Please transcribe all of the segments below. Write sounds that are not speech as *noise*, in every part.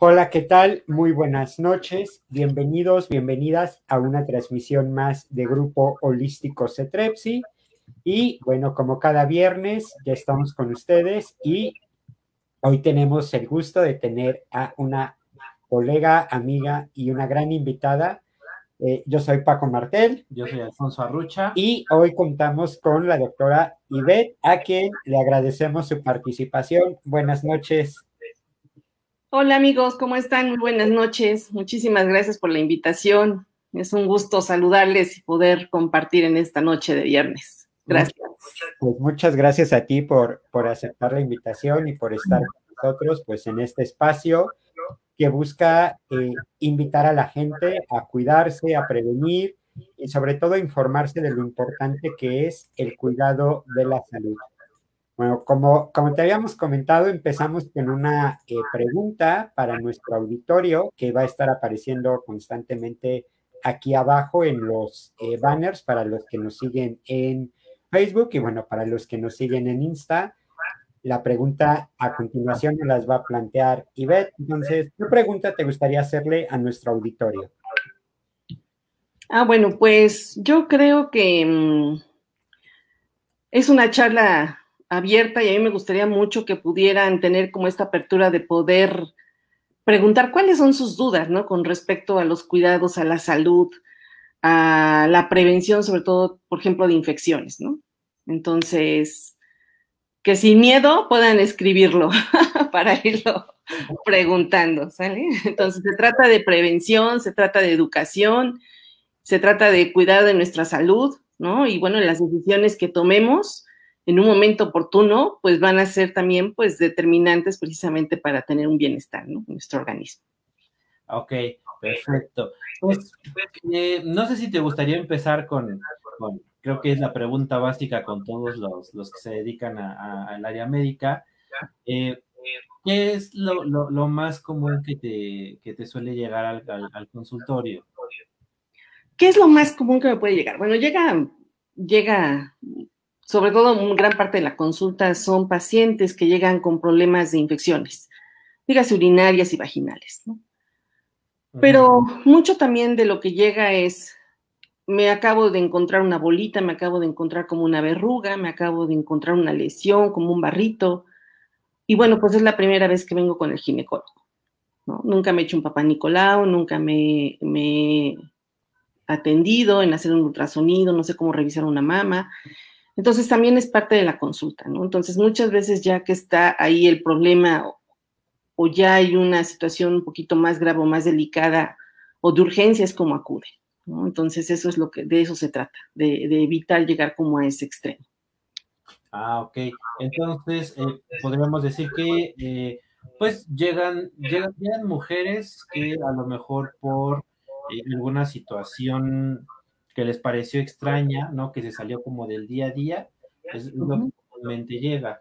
Hola, ¿qué tal? Muy buenas noches. Bienvenidos, bienvenidas a una transmisión más de Grupo Holístico Cetrepsi. Y bueno, como cada viernes, ya estamos con ustedes y hoy tenemos el gusto de tener a una colega, amiga y una gran invitada. Eh, yo soy Paco Martel. Yo soy Alfonso Arrucha. Y hoy contamos con la doctora Ivette, a quien le agradecemos su participación. Buenas noches. Hola amigos, ¿cómo están? Muy buenas noches. Muchísimas gracias por la invitación. Es un gusto saludarles y poder compartir en esta noche de viernes. Gracias. Pues muchas gracias a ti por, por aceptar la invitación y por estar con nosotros pues en este espacio que busca eh, invitar a la gente a cuidarse, a prevenir y sobre todo informarse de lo importante que es el cuidado de la salud. Bueno, como, como te habíamos comentado, empezamos con una eh, pregunta para nuestro auditorio que va a estar apareciendo constantemente aquí abajo en los eh, banners para los que nos siguen en Facebook y bueno, para los que nos siguen en Insta. La pregunta a continuación nos las va a plantear Ivette. Entonces, ¿qué pregunta te gustaría hacerle a nuestro auditorio? Ah, bueno, pues yo creo que mm, es una charla abierta y a mí me gustaría mucho que pudieran tener como esta apertura de poder preguntar cuáles son sus dudas, ¿no? Con respecto a los cuidados, a la salud, a la prevención, sobre todo, por ejemplo, de infecciones, ¿no? Entonces, que sin miedo puedan escribirlo *laughs* para irlo preguntando, ¿sale? Entonces, se trata de prevención, se trata de educación, se trata de cuidar de nuestra salud, ¿no? Y bueno, las decisiones que tomemos, en un momento oportuno, pues van a ser también pues determinantes precisamente para tener un bienestar, ¿no? En nuestro organismo. Ok, perfecto. Pues eh, no sé si te gustaría empezar con, creo que es la pregunta básica con todos los, los que se dedican al área médica. Eh, ¿Qué es lo, lo, más común que te, que te suele llegar al, al, consultorio? ¿Qué es lo más común que me puede llegar? Bueno, llega, llega sobre todo gran parte de la consulta son pacientes que llegan con problemas de infecciones, dígase urinarias y vaginales, ¿no? Pero mucho también de lo que llega es, me acabo de encontrar una bolita, me acabo de encontrar como una verruga, me acabo de encontrar una lesión, como un barrito. Y bueno, pues es la primera vez que vengo con el ginecólogo. ¿no? Nunca me he hecho un papá Nicolau, nunca me, me he atendido en hacer un ultrasonido, no sé cómo revisar una mama. Entonces también es parte de la consulta, ¿no? Entonces muchas veces ya que está ahí el problema o ya hay una situación un poquito más grave o más delicada o de urgencia es como acude, ¿no? Entonces eso es lo que, de eso se trata, de, evitar llegar como a ese extremo. Ah, ok. Entonces, eh, podríamos decir que, eh, pues, llegan, llegan, mujeres que a lo mejor por eh, alguna situación que les pareció extraña, ¿no? Que se salió como del día a día, es lo que normalmente llega.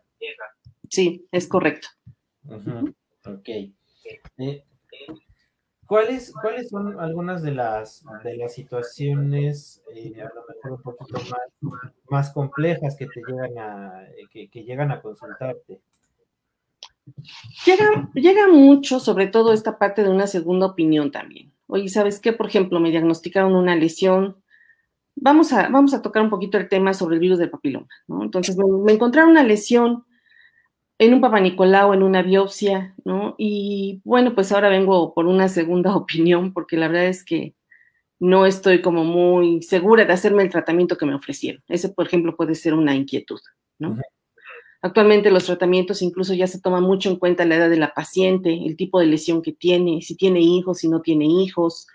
Sí, es correcto. Ok. Eh, ¿cuáles, ¿Cuáles son algunas de las, de las situaciones, eh, a lo mejor un poquito más, más complejas que te llegan a, que, llegan a consultarte? Llega, llega mucho, sobre todo esta parte de una segunda opinión también. Oye, ¿sabes qué? Por ejemplo, me diagnosticaron una lesión vamos a, vamos a tocar un poquito el tema sobre el virus del papiloma, ¿no? Entonces, me, encontraron una lesión en un papanicolao, en una biopsia, ¿no? Y bueno, pues ahora vengo por una segunda *laughs* opinión, porque la verdad es que no estoy como muy segura de hacerme el tratamiento que me ofrecieron. Ese, por ejemplo, puede ser una inquietud, ¿no? Actualmente los tratamientos incluso ya se toma mucho en cuenta la edad de la paciente, el tipo de lesión que tiene, si tiene hijos, si no tiene hijos,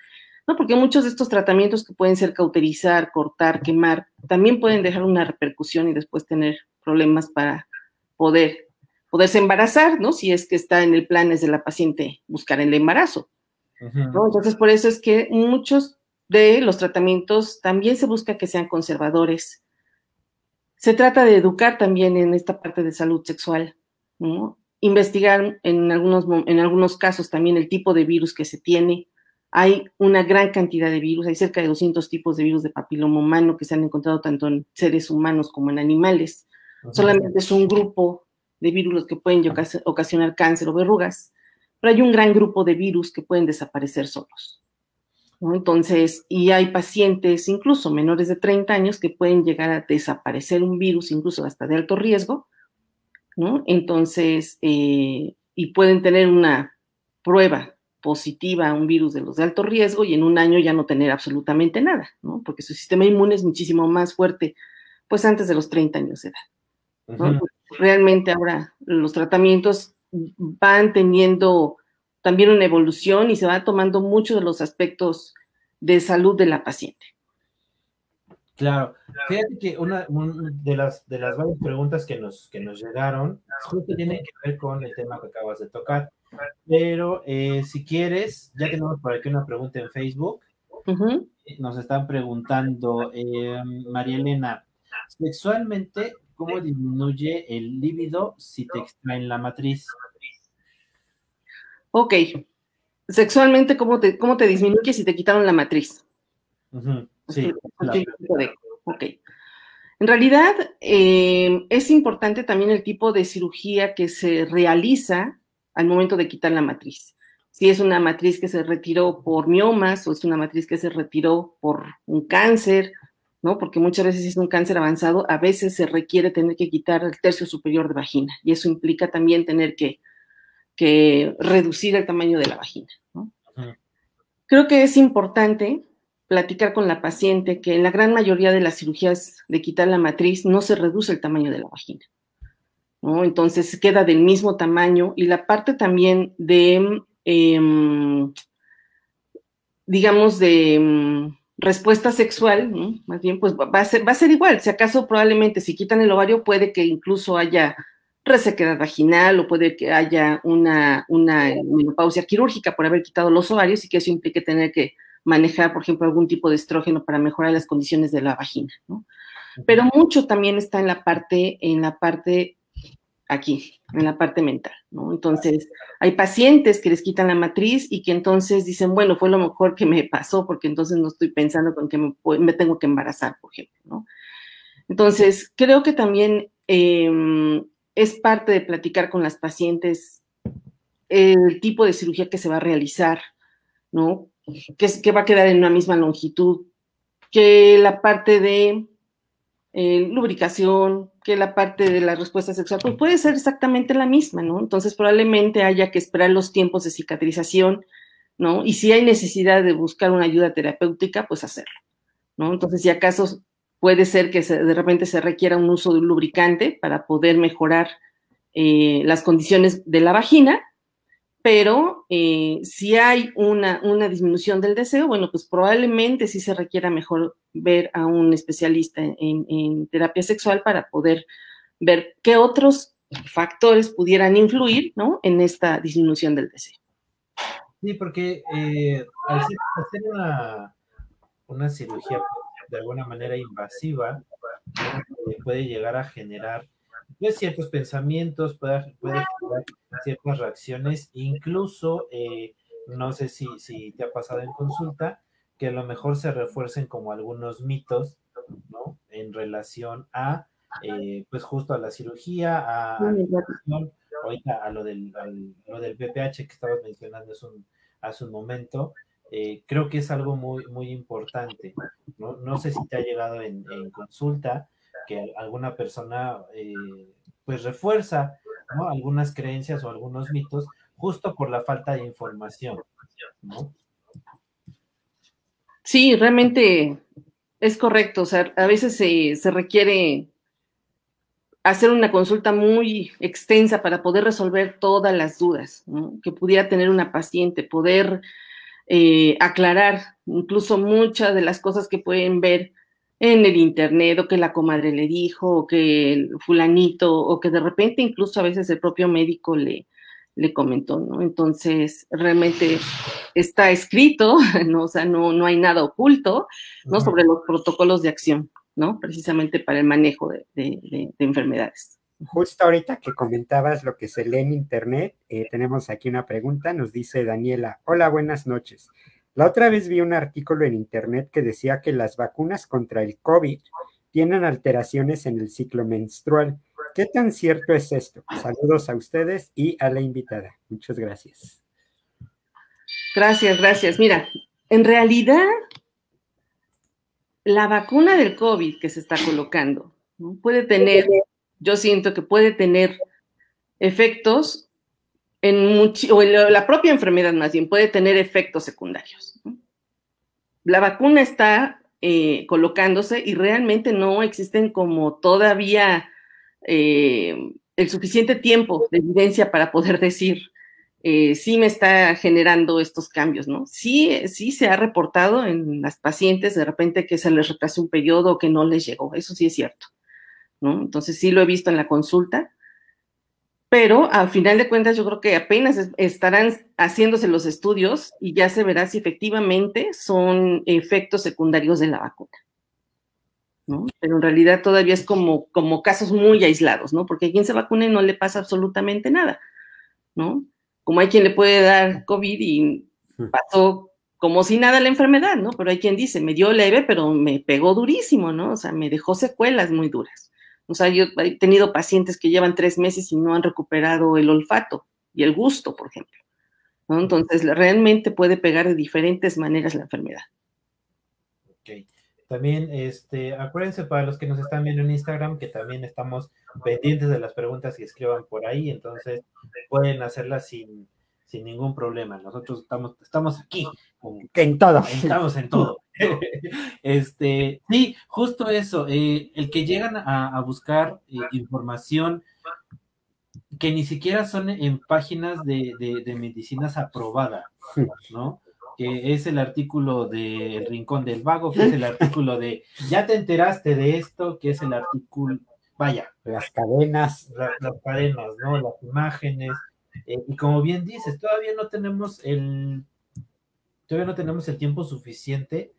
¿no? Porque muchos de estos tratamientos que pueden ser cauterizar, cortar, quemar, también pueden dejar una repercusión y después tener problemas para poder poderse embarazar, ¿no? Si es que está en el plan de la paciente buscar el embarazo. Entonces, por eso es que muchos de los tratamientos también se busca que sean conservadores. Se trata de educar también en esta parte de salud sexual, ¿no? Investigar en algunos, en algunos casos también el tipo de virus que se tiene, hay una gran cantidad de virus, hay cerca de 200 tipos de virus de papiloma humano que se han encontrado tanto en seres humanos como en animales. Solamente es un grupo de virus que pueden ocasionar cáncer o verrugas, pero hay un gran grupo de virus que pueden desaparecer solos. Entonces, y hay pacientes, incluso menores de 30 años, que pueden llegar a desaparecer un virus, incluso hasta de alto riesgo, ¿no? Entonces, eh, y pueden tener una prueba positiva a un virus de los de alto riesgo y en un año ya no tener absolutamente nada, ¿no? Porque su sistema inmune es muchísimo más fuerte, pues antes de los 30 años de edad. Realmente ahora los tratamientos van teniendo también una evolución y se va tomando mucho de los aspectos de salud de la paciente. Claro, fíjate que una, de, las, de las varias preguntas que nos, que nos llegaron justo tiene que ver con el tema que acabas de tocar. Pero eh, si quieres, ya tenemos por aquí una pregunta en Facebook. Nos están preguntando, eh, María Elena, sexualmente, ¿cómo disminuye el líbido si te extraen la matriz? Ok. Sexualmente, ¿cómo te, cómo te disminuye si te quitaron la matriz? Sí. Ok. En realidad, eh, es importante también el tipo de cirugía que se realiza al momento de quitar la matriz. Si es una matriz que se retiró por miomas o es una matriz que se retiró por un cáncer, ¿no? Porque muchas veces si es un cáncer avanzado, a veces se requiere tener que quitar el tercio superior de vagina y eso implica también tener que que reducir el tamaño de la vagina. Creo que es importante platicar con la paciente que en la gran mayoría de las cirugías de quitar la matriz no se reduce el tamaño de la vagina. ¿No? Entonces queda del mismo tamaño y la parte también de, em, digamos, de em, respuesta sexual, más bien, pues va a, ser, va a ser igual. Si acaso probablemente si quitan el ovario puede que incluso haya resequedad vaginal o puede que haya una, una menopausia quirúrgica por haber quitado los ovarios y que eso implique tener que manejar, por ejemplo, algún tipo de estrógeno para mejorar las condiciones de la vagina, ¿no? Pero mucho también está en la parte, en la parte aquí, en la parte mental, ¿no? Entonces, hay pacientes que les quitan la matriz y que entonces dicen, bueno, fue lo mejor que me pasó porque entonces no estoy pensando con que me, me tengo que embarazar, por ejemplo, ¿no? Entonces, creo que también eh, es parte de platicar con las pacientes el tipo de cirugía que se va a realizar, ¿no? Que, va a quedar en una misma longitud, que la parte de eh, lubricación, que la parte de la respuesta sexual, pues puede ser exactamente la misma, ¿no? Entonces probablemente haya que esperar los tiempos de cicatrización, ¿no? Y si hay necesidad de buscar una ayuda terapéutica, pues hacerlo, ¿no? Entonces, si acaso Puede ser que de repente se requiera un uso de un lubricante para poder mejorar eh, las condiciones de la vagina, pero eh, si hay una, una, disminución del deseo, bueno, pues probablemente sí se requiera mejor ver a un especialista en, terapia sexual para poder ver qué otros factores pudieran influir, ¿no? En esta disminución del deseo. Sí, porque eh, al hacer una, una cirugía de alguna manera invasiva, puede llegar a generar pues, ciertos pensamientos, puede, generar ciertas reacciones, incluso, eh, no sé si, si te ha pasado en consulta, que a lo mejor se refuercen como algunos mitos, ¿no? En relación a, eh, pues justo a la cirugía, a, ahorita a lo del, lo del BPH que estabas mencionando hace un, hace un momento, eh, creo que es algo muy, muy importante. No, no sé si te ha llegado en, consulta que alguna persona eh, pues refuerza algunas creencias o algunos mitos justo por la falta de información. Sí, realmente es correcto. O sea, a veces se, se requiere hacer una consulta muy extensa para poder resolver todas las dudas que pudiera tener una paciente, poder eh, aclarar incluso muchas de las cosas que pueden ver en el internet o que la comadre le dijo o que el fulanito o que de repente incluso a veces el propio médico le, le comentó, ¿no? Entonces, realmente está escrito, *laughs* ¿no? O sea, no, no hay nada oculto, ¿no? Sobre los protocolos de acción, ¿no? Precisamente para el manejo de enfermedades. Justo ahorita que comentabas lo que se lee en Internet, eh, tenemos aquí una pregunta, nos dice Daniela, hola, buenas noches. La otra vez vi un artículo en Internet que decía que las vacunas contra el COVID tienen alteraciones en el ciclo menstrual. ¿Qué tan cierto es esto? Saludos a ustedes y a la invitada. Muchas gracias. Gracias, gracias. Mira, en realidad, la vacuna del COVID que se está colocando puede tener, yo siento que puede tener efectos en o la propia enfermedad más bien, puede tener efectos secundarios. La vacuna está eh, colocándose y realmente no existen como todavía eh, el suficiente tiempo de evidencia para poder decir eh, sí me está generando estos cambios, ¿no? Sí, sí se ha reportado en las pacientes de repente que se les retrasó un periodo o que no les llegó, eso sí es cierto, ¿no? Entonces sí lo he visto en la consulta, pero al final de cuentas yo creo que apenas estarán haciéndose los estudios y ya se verá si efectivamente son efectos secundarios de la vacuna. ¿no? Pero en realidad todavía es como, como casos muy aislados, ¿no? Porque a quien se vacune no le pasa absolutamente nada, ¿no? como hay quien le puede dar COVID y pasó como si nada la enfermedad, ¿no? Pero hay quien dice, me dio leve, pero me pegó durísimo, ¿no? O sea, me dejó secuelas muy duras. O sea, yo he tenido pacientes que llevan tres meses y no han recuperado el olfato y el gusto, por ejemplo. ¿no? Entonces, realmente puede pegar de diferentes maneras la enfermedad. Ok. También, este, acuérdense para los que nos están viendo en Instagram que también estamos pendientes de las preguntas que escriban por ahí, entonces pueden hacerlas sin, sin ningún problema. Nosotros estamos, estamos aquí. en todo. Estamos en todo. este, sí, justo eso. Eh, el que llegan a, buscar eh, información que ni siquiera son en páginas de, de medicinas aprobada, ¿no? que es el artículo de El Rincón del Vago, que es el artículo de Ya te enteraste de esto, que es el artículo, vaya. Las cadenas. las cadenas, ¿no? Las imágenes. Eh, y como bien dices, todavía no tenemos el, todavía no tenemos el tiempo suficiente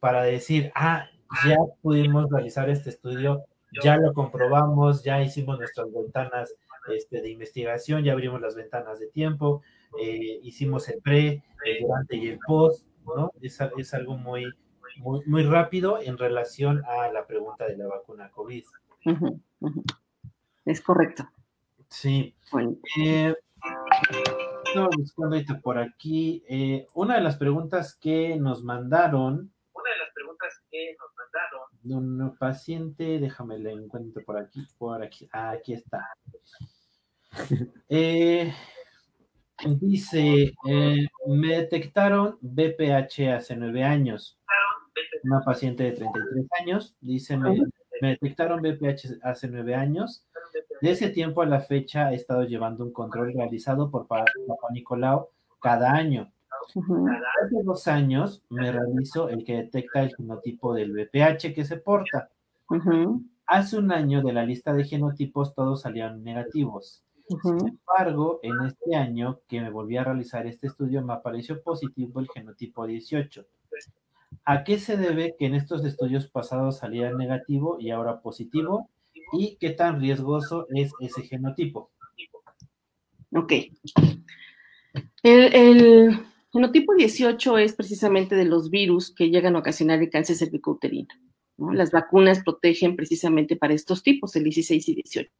para decir, ah, ya pudimos realizar este estudio, ya lo comprobamos, ya hicimos nuestras ventanas este, de investigación, ya abrimos las ventanas de tiempo, eh, hicimos el pre, el durante y el post, ¿no? Es, es algo muy, muy, muy, rápido en relación a la pregunta de la vacuna COVID. Es correcto. Sí. Eh, buscando por aquí. Eh, una de las preguntas que nos mandaron. Una de las preguntas que nos mandaron. Un paciente, déjame le encuentro por aquí, por aquí. Ah, aquí está. Eh, Dice, eh, me detectaron BPH hace nueve años. Una paciente de 33 años, dice, me, detectaron BPH hace nueve años. De ese tiempo a la fecha he estado llevando un control realizado por Papá Nicolau cada año. Hace dos años me realizo el que detecta el genotipo del BPH que se porta. Hace un año de la lista de genotipos todos salieron negativos. Sin embargo, en este año que me volví a realizar este estudio, me apareció positivo el genotipo 18. ¿A qué se debe que en estos estudios pasados saliera negativo y ahora positivo? ¿Y qué tan riesgoso es ese genotipo? Ok. El, genotipo 18 es precisamente de los virus que llegan a ocasionar el cáncer cervicouterino. Las vacunas protegen precisamente para estos tipos, el 16 y 18.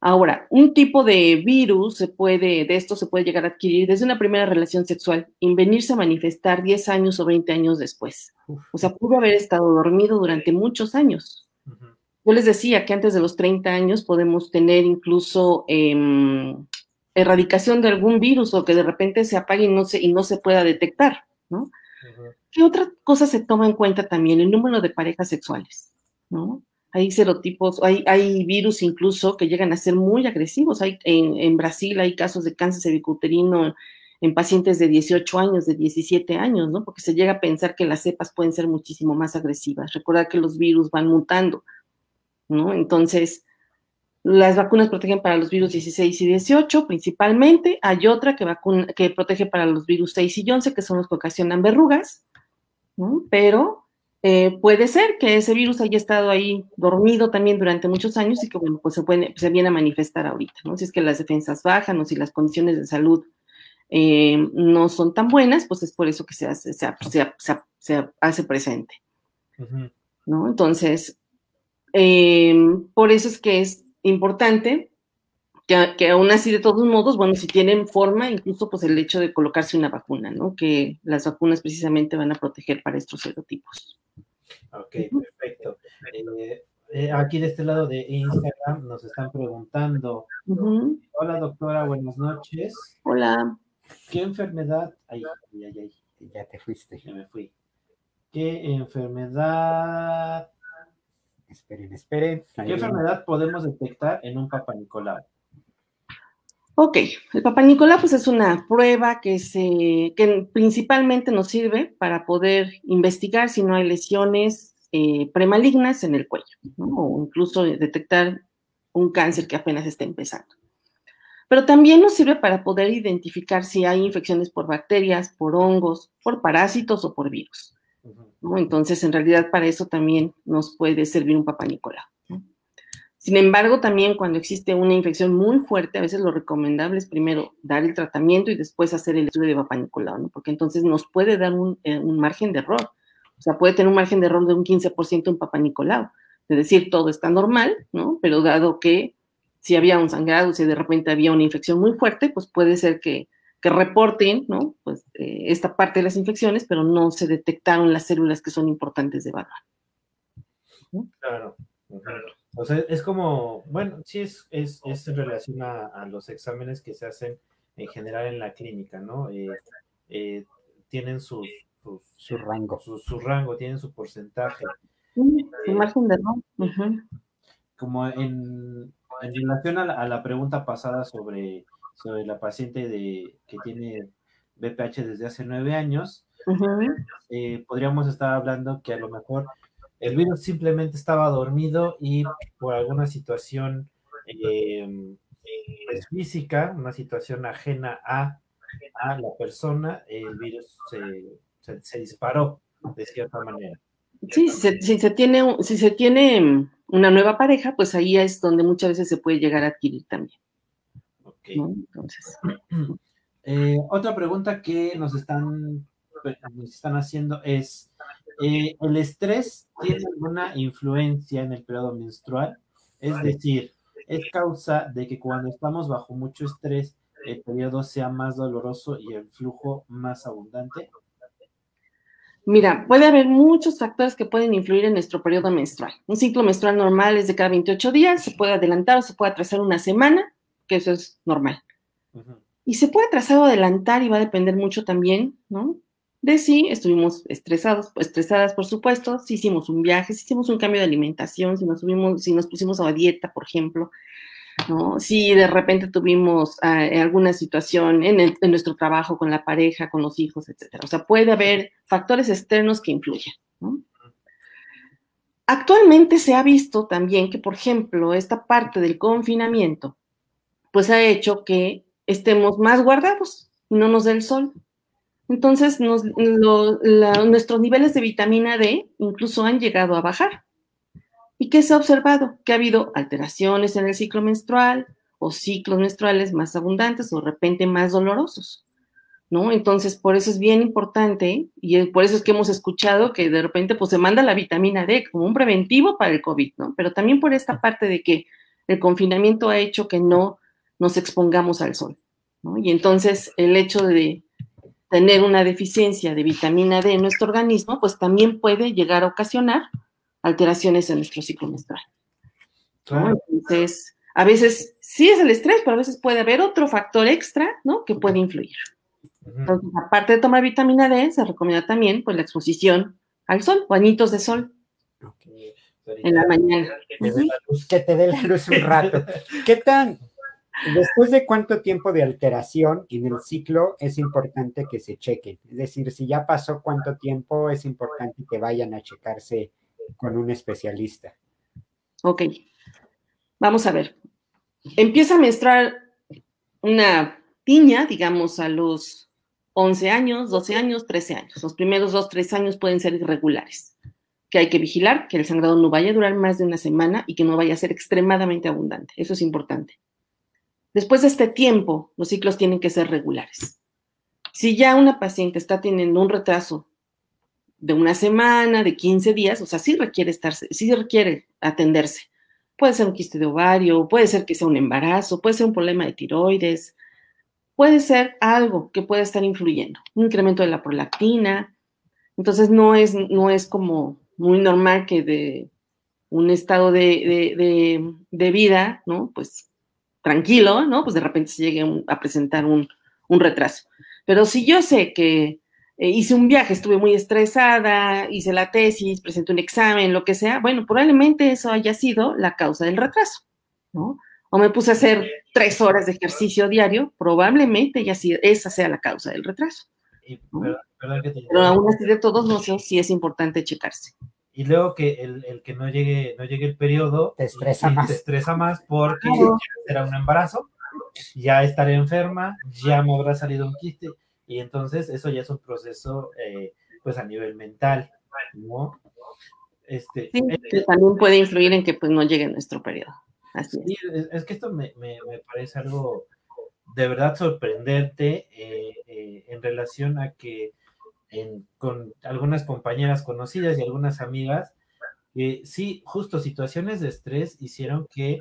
Ahora, un tipo de virus se puede, de esto se puede llegar a adquirir desde una primera relación sexual y venirse a manifestar 10 años o 20 años después. O sea, pudo haber estado dormido durante muchos años. Yo les decía que antes de los 30 años podemos tener incluso em, erradicación de algún virus o que de repente se apague y no se, y no se pueda detectar, ¿no? ¿Qué otra cosa se toma en cuenta también? El número de parejas sexuales, ¿no? hay serotipos, hay, hay virus incluso que llegan a ser muy agresivos. Hay, en, Brasil hay casos de cáncer cervicuterino en pacientes de 18 años, de 17 años, ¿no? Porque se llega a pensar que las cepas pueden ser muchísimo más agresivas. Recordar que los virus van mutando, ¿no? Entonces, las vacunas protegen para los virus 16 y 18 principalmente. Hay otra que, vacuna, que protege para los virus 6 y 11, que son los que ocasionan verrugas, ¿no? Pero eh, puede ser que ese virus haya estado ahí dormido también durante muchos años y que, bueno, pues se, puede, se viene a manifestar ahorita, ¿no? Si es que las defensas bajan o si las condiciones de salud eh, no son tan buenas, pues es por eso que se hace, se, hace presente, ¿no? Entonces, em, por eso es que es importante que, que, aún así, de todos modos, bueno, si tienen forma, incluso pues el hecho de colocarse una vacuna, ¿no? Que las vacunas precisamente van a proteger para estos serotipos. Ok, perfecto. Eh, eh, aquí de este lado de Instagram nos están preguntando. Uh -huh. Hola doctora, buenas noches. Hola. ¿Qué enfermedad? Ay, ay, ay, ay, ya te fuiste. Ya me fui. ¿Qué enfermedad? Esperen, esperen. ¿Qué enfermedad podemos detectar en un Papa Nicolau? Ok, el Papa Nicolau pues es una prueba que, se, que principalmente nos sirve para poder investigar si no hay lesiones eh, premalignas en el cuello, ¿no? o incluso detectar un cáncer que apenas está empezando. Pero también nos sirve para poder identificar si hay infecciones por bacterias, por hongos, por parásitos o por virus. Entonces, en realidad, para eso también nos puede servir un Papa Nicolau. Sin embargo, también cuando existe una infección muy fuerte, a veces lo recomendable es primero dar el tratamiento y después hacer el estudio de Papa Nicolau, ¿no? porque entonces nos puede dar un, eh, un, margen de error. O sea, puede tener un margen de error de un 15% en Papa Nicolau. Es decir, todo está normal, ¿no? Pero dado que si había un sangrado, si de repente había una infección muy fuerte, pues puede ser que, que reporten, ¿no? Pues eh, esta parte de las infecciones, pero no se detectaron las células que son importantes de evaluar. ¿no? Claro, claro. O sea, es como, bueno, sí es, es, es en relación a, a, los exámenes que se hacen en general en la clínica, ¿no? Eh, eh, tienen sus, sus, su rango. Su, su, rango, tienen su porcentaje. Sí, su margen de error. Uh -huh. Como en, en relación a la, a la, pregunta pasada sobre, sobre la paciente de, que tiene BPH desde hace nueve años, uh -huh. eh, podríamos estar hablando que a lo mejor el virus simplemente estaba dormido y por alguna situación eh, pues, física, una situación ajena a, a, la persona, el virus se, se, se disparó de cierta manera. Sí, si se, si se, tiene, si se tiene una nueva pareja, pues ahí es donde muchas veces se puede llegar a adquirir también. Ok. ¿no? Entonces. Eh, otra pregunta que nos están, nos están haciendo es, eh, ¿el estrés tiene alguna influencia en el periodo menstrual? Es decir, ¿es causa de que cuando estamos bajo mucho estrés, el periodo sea más doloroso y el flujo más abundante? Mira, puede haber muchos factores que pueden influir en nuestro periodo menstrual. Un ciclo menstrual normal es de cada 28 días, se puede adelantar o se puede atrasar una semana, que eso es normal. Uh -huh. Y se puede atrasar o adelantar y va a depender mucho también, ¿no? De si estuvimos estresados, estresadas, por supuesto, si hicimos un viaje, si hicimos un cambio de alimentación, si nos, subimos, si nos pusimos a dieta, por ejemplo, ¿no? Si de repente tuvimos uh, alguna situación en, el, en, nuestro trabajo con la pareja, con los hijos, etcétera. O sea, puede haber factores externos que influyen, ¿no? Actualmente se ha visto también que, por ejemplo, esta parte del confinamiento, pues ha hecho que estemos más guardados y no nos dé el sol. Entonces, nos, lo, la, nuestros niveles de vitamina D incluso han llegado a bajar. ¿Y qué se ha observado? Que ha habido alteraciones en el ciclo menstrual o ciclos menstruales más abundantes o de repente más dolorosos, ¿no? Entonces, por eso es bien importante y por eso es que hemos escuchado que de repente pues se manda la vitamina D como un preventivo para el COVID, ¿no? Pero también por esta parte de que el confinamiento ha hecho que no nos expongamos al sol, ¿no? Y entonces el hecho de tener una deficiencia de vitamina D en nuestro organismo, pues también puede llegar a ocasionar alteraciones en nuestro ciclo menstrual. Claro. Entonces, a veces sí es el estrés, pero a veces puede haber otro factor extra, ¿no? Que puede influir. Entonces, aparte de tomar vitamina D, se recomienda también, pues, la exposición al sol, bañitos de sol. Okay. En la mañana. Que te, luz, que te dé la luz un rato. ¿Qué tan, Después de cuánto tiempo de alteración en el ciclo es importante que se chequen. Es decir, si ya pasó cuánto tiempo, es importante que vayan a checarse con un especialista. Ok. Vamos a ver. Empieza a menstruar una piña, digamos, a los 11 años, 12 años, 13 años. Los primeros 2, 3 años pueden ser irregulares. Que hay que vigilar que el sangrado no vaya a durar más de una semana y que no vaya a ser extremadamente abundante. Eso es importante. Después de este tiempo, los ciclos tienen que ser regulares. Si ya una paciente está teniendo un retraso de una semana, de 15 días, o sea, sí requiere estarse, sí requiere atenderse. puede ser un quiste de ovario, puede ser que sea un embarazo, puede ser un problema de tiroides, puede ser algo que puede estar influyendo, un incremento de la prolactina. Entonces no es, no es como muy normal que de un estado de, vida, ¿no? Pues tranquilo, ¿no? Pues de repente se llegue a presentar un, un retraso. Pero si yo sé que eh, hice un viaje, estuve muy estresada, hice la tesis, presenté un examen, lo que sea, bueno, probablemente eso haya sido la causa del retraso, ¿no? O me puse a hacer tres horas de ejercicio diario, probablemente ya esa sea la causa del retraso. Pero aún así de todos modos sí es importante checarse. Y luego que el, que no llegue, no llegue el periodo te estresa más. Te estresa más porque será un embarazo, ya estaré enferma, ya me habrá salido un quiste y entonces eso ya es un proceso eh, pues a nivel mental, ¿no? Este, sí, eh, también puede influir en que pues no llegue nuestro periodo. Así es. es. que esto me, parece algo de verdad sorprendente eh, en relación a que con algunas compañeras conocidas y algunas amigas, que sí, justo situaciones de estrés hicieron que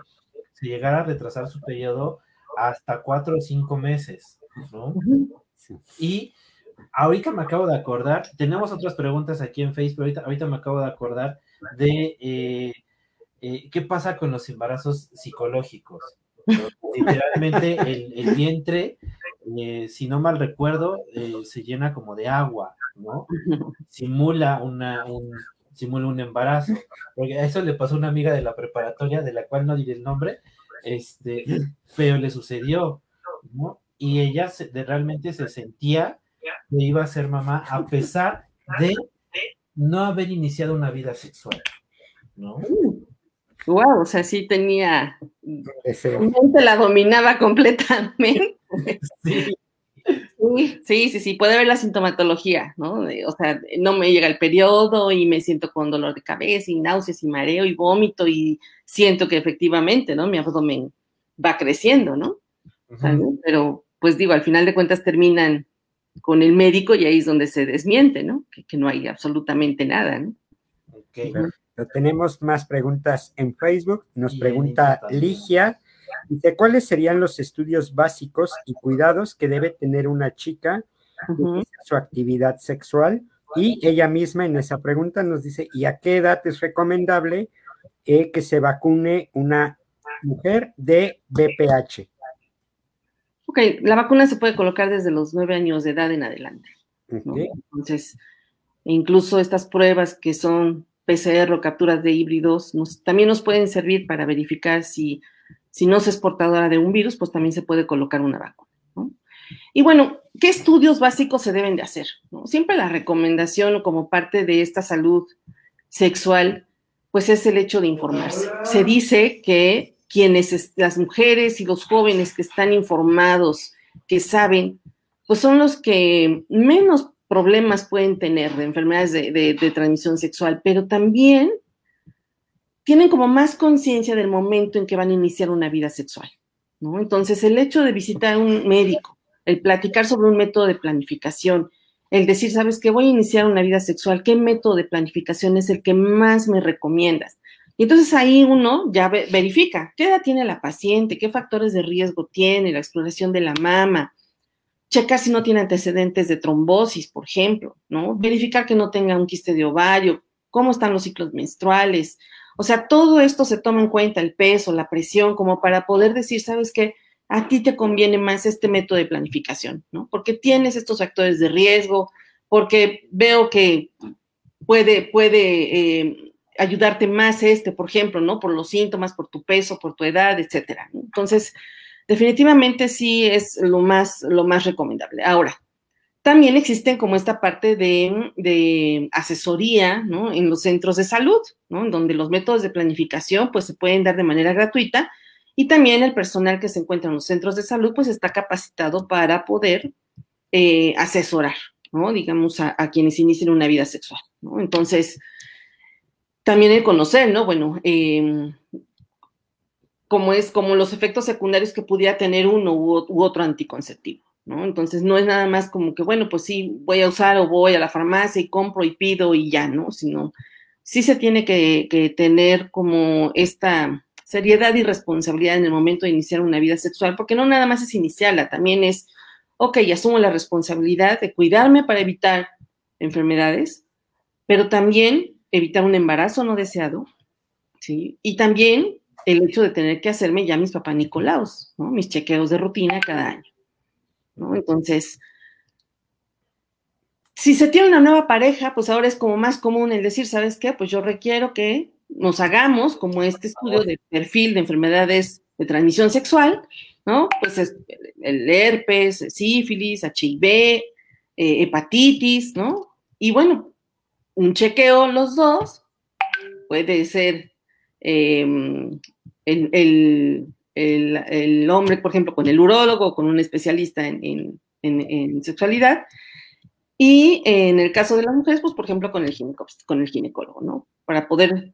se llegara a retrasar su periodo hasta cuatro o cinco meses, ¿no? Y ahorita me acabo de acordar, tenemos otras preguntas aquí en Facebook, ahorita, ahorita me acabo de acordar de eh, eh, qué pasa con los embarazos psicológicos. *laughs* Literalmente el, vientre, eh, si no mal recuerdo, se llena como de agua, ¿no? *laughs* Simula una, un, simula un embarazo. Porque a eso le pasó a una amiga de la preparatoria, de la cual no diré el nombre, este, pero le sucedió, ¿no? y ella realmente se sentía que iba a ser mamá a pesar de no haber iniciado una vida sexual, ¿no? Wow, o sea, sí tenía, mente la dominaba completamente. Sí. Sí, sí, sí, puede ver la sintomatología, ¿no? O sea, no me llega el periodo y me siento con dolor de cabeza y náuseas y mareo y vómito y siento que efectivamente, ¿no? Mi abdomen va creciendo, ¿no? Pero pues digo, al final de cuentas terminan con el médico y ahí es donde se desmiente, ¿no? Que, no hay absolutamente nada, ¿no? Ok. tenemos más preguntas en Facebook. Nos pregunta Ligia. Dice, ¿cuáles serían los estudios básicos y cuidados que debe tener una chica en su actividad sexual? Y ella misma en esa pregunta nos dice, ¿y a qué edad es recomendable eh, que se vacune una mujer de BPH? Ok, la vacuna se puede colocar desde los nueve años de edad en adelante. Entonces, incluso estas pruebas que son PCR o capturas de híbridos, también nos pueden servir para verificar si, si no se es portadora de un virus, pues también se puede colocar una vacuna. Y bueno, ¿qué estudios básicos se deben de hacer? Siempre la recomendación como parte de esta salud sexual, pues es el hecho de informarse. Se dice que quienes, las mujeres y los jóvenes que están informados, que saben, pues son los que menos problemas pueden tener de enfermedades de, transmisión sexual, pero también tienen como más conciencia del momento en que van a iniciar una vida sexual, ¿no? Entonces, el hecho de visitar a un médico, el platicar sobre un método de planificación, el decir, sabes que voy a iniciar una vida sexual, ¿qué método de planificación es el que más me recomiendas? Y entonces ahí uno ya verifica qué edad tiene la paciente, qué factores de riesgo tiene, la exploración de la mama, checar si no tiene antecedentes de trombosis, por ejemplo, ¿no? Verificar que no tenga un quiste de ovario, cómo están los ciclos menstruales. O sea, todo esto se toma en cuenta, el peso, la presión, como para poder decir, ¿sabes qué? A ti te conviene más este método de planificación, ¿no? Porque tienes estos factores de riesgo, porque veo que puede, puede eh, ayudarte más este, por ejemplo, ¿no? Por los síntomas, por tu peso, por tu edad, etcétera. Entonces, definitivamente sí es lo más, lo más recomendable. Ahora, también existen como esta parte de, asesoría, ¿no? En los centros de salud, ¿no? Donde los métodos de planificación, pues, se pueden dar de manera gratuita y también el personal que se encuentra en los centros de salud, pues, está capacitado para poder eh, asesorar, ¿no? Digamos, a, quienes inician una vida sexual. Entonces, también el conocer, ¿no? Bueno, eh, es, como los efectos secundarios que pudiera tener uno u, otro anticonceptivo, ¿no? Entonces no es nada más como que, bueno, pues sí, voy a usar o voy a la farmacia y compro y pido y ya, ¿no? Sino sí se tiene que, tener como esta seriedad y responsabilidad en el momento de iniciar una vida sexual, porque no nada más es iniciarla, también es, ok, asumo la responsabilidad de cuidarme para evitar enfermedades, pero también evitar un embarazo no deseado, ¿sí? Y también el hecho de tener que hacerme ya mis papá Nicolaos, ¿no? Mis chequeos de rutina cada año, ¿no? Entonces, si se tiene una nueva pareja, pues ahora es como más común el decir, ¿sabes qué? Pues yo requiero que nos hagamos como este estudio de perfil de enfermedades de transmisión sexual, ¿no? Pues es el herpes, sífilis, HIV, eh, hepatitis, ¿no? Y bueno, un chequeo los dos puede ser em, el, hombre, por ejemplo, con el urólogo, con un especialista en, en sexualidad, y en el caso de las mujeres, pues por ejemplo con el, con el ginecólogo, ¿no? Para poder